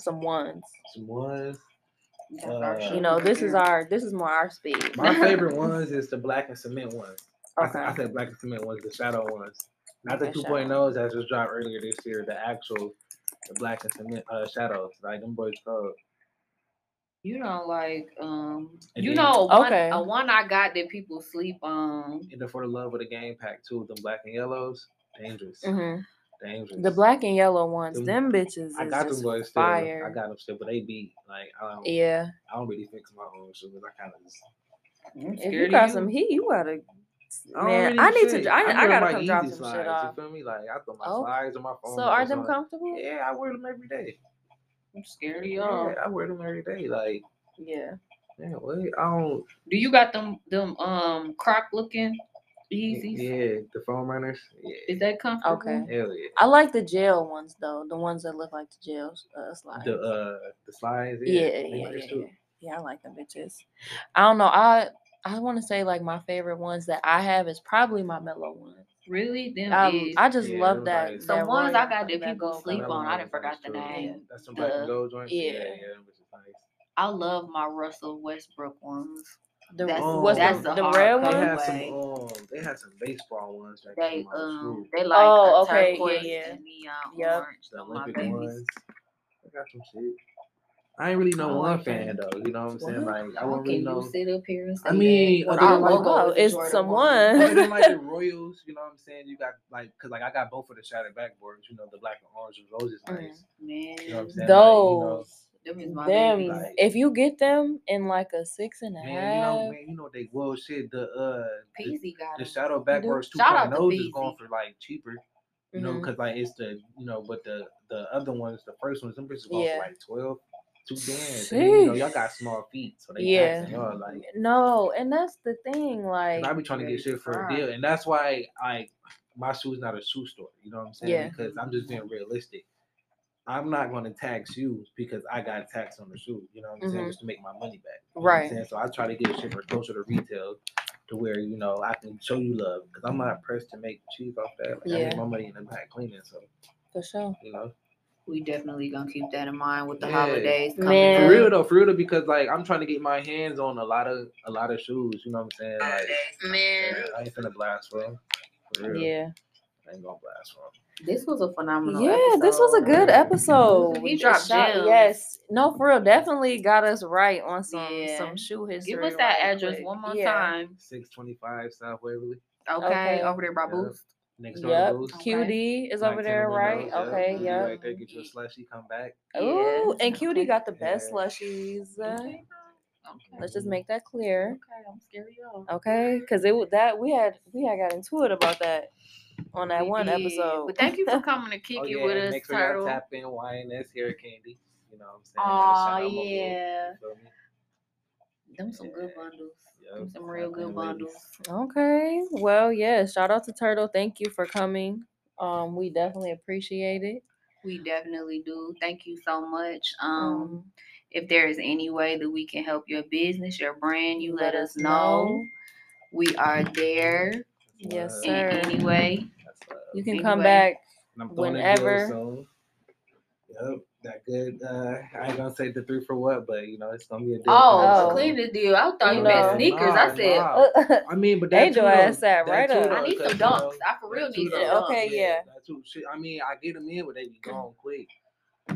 some ones? Some ones. Uh, You know, this is our this is more our speed. My favorite ones is the black and cement ones. I, Okay. said, I said black and cement ones, the shadow ones. Not the Okay, 2.0s that just dropped earlier this year, the actual the black and cement uh, shadows. Like them boys cold. You know, like um, And you then- know, one, Okay. a one I got that people sleep on. And then for the love of the game pack too, them black and yellows, dangerous. hmm Dangerous. The black and yellow ones, Them- them bitches I is got them just boys still. fire. I got them still, but they beat like I don't, yeah. I don't really fix my own shoes. I kind of just If you of got some heat, you gotta. I Man, really I need shit. to. I, I, wear gotta come drop some slides, shit off. You feel me? Like I throw my Oh. slides on my phone. So are them on. comfortable? Yeah, I wear them every day. I'm scared of y'all. I wear them every day. Like, Yeah. man, what? I don't. Do you got them them um croc looking Yeezys? Yeah, the foam runners. Yeah, Is that comfortable? Okay. hell yeah. I like the gel ones though. The ones that look like the gel uh, slides. The uh, the slides. yeah, Yeah, yeah, yeah, yeah, yeah. Yeah, I like them bitches. I don't know. I I want to say like my favorite ones that I have is probably my mellow ones. Really? Them Um, is I just Yeah, love that. nice. some that ones royal- I got that that people gold sleep on. I didn't forgot the too. name. That's some black and The- gold joints. Yeah, yeah. yeah, them bitches nice. I love my Russell Westbrook ones. The That's- what's that's the, a the red color. They had some way. um, they had some baseball ones that They came out um they like Oh, a okay, yeah, turquoise yeah. and neon Yep. orange. The on my Olympic ones. I got some shit. I ain't really no I one like fan though. You know what I'm saying? What? Like I How won't can really you know. sit up here and say I mean, that when other our like- logo Oh, is a it's someone. Other than like the Royals, you know what I'm saying? You got like, cause like I got both of the shattered backboards. You know, the black and orange and rose is Mm. nice. Man, You know what I'm saying? Like, you know, Those. Them is my them. babies. Like- if you get them in like a six and a half. man, you know, man, you know they well shit. The uh, the, Peasy got the 'em. shadow backboards Shout out to 2.0s is Peasy. going for like cheaper. You know, Mhm. because like it's the you know, but the the other ones, the first ones, them bitches going Yeah. for like twelve, two bands. And you know, y'all got small feet, so they Yeah. y'all like. No, and that's the thing. Like, And I be trying to get shit for a deal, and that's why I my shoe's not a shoe store. You know what I'm saying? Yeah. Because I'm just being realistic. I'm not going to tax you because I got taxed on the shoe. You know what I'm saying? Mhm. Just to make my money back. You know what I'm Right. saying? So I try to get shit for closer to retail, to where you know I can show you love because I'm not pressed to make cheese off that. Like, I Yeah. make my money in the back cleaning, so for sure. you know. We definitely gonna keep that in mind with the Yeah. holidays coming Man. For real though, for real though, because like I'm trying to get my hands on a lot of a lot of shoes. You know what I'm saying? Like Man, I ain't finna blast for 'em. For real. Yeah. I ain't gonna blast for 'em. this was a phenomenal. Yeah, this was a good episode. He dropped shout- gems. Yes, no, for real, definitely got us right on some Yeah. some shoe history. Give us that right address quick. one more Yeah. time. 625 South Waverly. Okay, Okay. over there by Yeah. Boost. Next door Yep, to Boost. Okay. QD is over there, right? windows, yeah. Okay, You yeah. Right there, get your slushy, come back. Ooh, and QD got the best Yeah. slushies. Uh, Okay. Okay. Let's just make that clear, Okay, I'm scared y'all. okay? Because it that we had we had got into it about that on that We one did. episode. But thank you for coming to kick Oh, it yeah, with us, make sure y'all tap in YNS Hair Candy. You know what I'm saying? Aw, Shout out my boy, yeah. you? Them some good bundles. Yup, Them some real good bundles. Okay. Well, yeah. Shout out to Turtle. Thank you for coming. Um, we definitely appreciate it. We definitely do. Thank you so much. Um, Um, if there is any way that we can help your business, your brand, you let, let us us know. know. We are there Yes, That's in any way. That's love. you can Anyway. come back. And I'm throwing whenever. soon. Yep, that good. Uh, I ain't gonna say the three for what, but you know it's gonna be a deal. Oh, Oh. a clean the deal. I thought you You meant sneakers. Nah, I said, nah. I mean, but that Angel too, though, ass sat that right too, up. though, I need some 'cause, you know, dunks. I for real need some Okay, yeah. that too. Shit, I mean, I get them in, but they be gone quick,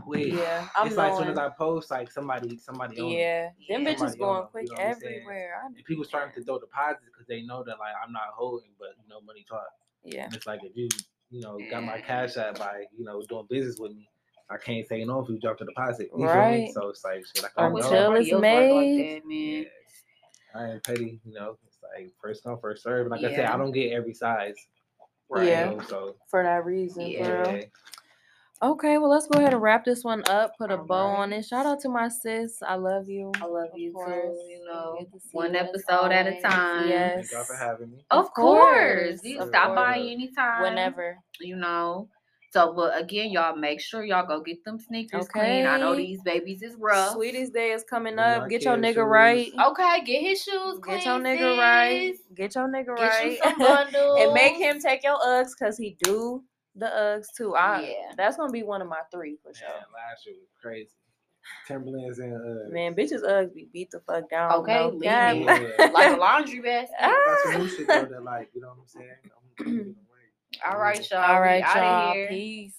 quick. yeah, I'm it's like as soon as I post, like somebody, somebody on it. Yeah, them Yeah. bitches going on 'em, quick you know what I'm saying? everywhere. And people starting to throw deposits because they know that like I'm not holding, but you know money talk. Yeah, it's like if you, you know, got my cash out by you know doing business with me, I can't say no if you drop the deposit. You feel me? Right. So it's like shit. I I can't Until it's else like made. that, man. Yeah. I ain't petty, you know. It's like first come, first serve. And like I said, I don't get every size. Right. Yeah. You know, so for that reason. Yeah. For real. yeah. Okay, well, let's go ahead and wrap this one up. Put a bow on it. Shout out to my sis. I love you. I love you course. too. You know, Good to one you episode at a time. Yes. Thank y'all for having me. Of, Of course. course, You of stop by anytime. Whenever. You know. So, but again, y'all make sure y'all go get them sneakers clean. I know these babies is rough. Sweetest day is coming up. York Get your nigga shoes. right. Okay, get his shoes clean. Get your nigga right. Get your nigga Get right. you some bundles. and make him take your Uggs because he do the Uggs too. I, Yeah. That's going to be one of my three for sure. Man, last year was crazy. Timberlands and uh, Man, bitches Uggs be beat the fuck down. Okay, no leave Yeah. like a laundry basket. got some shit though that like, you know what I'm saying? I'm giving it away. All right, y'all. All we right, outta y'all. Peace.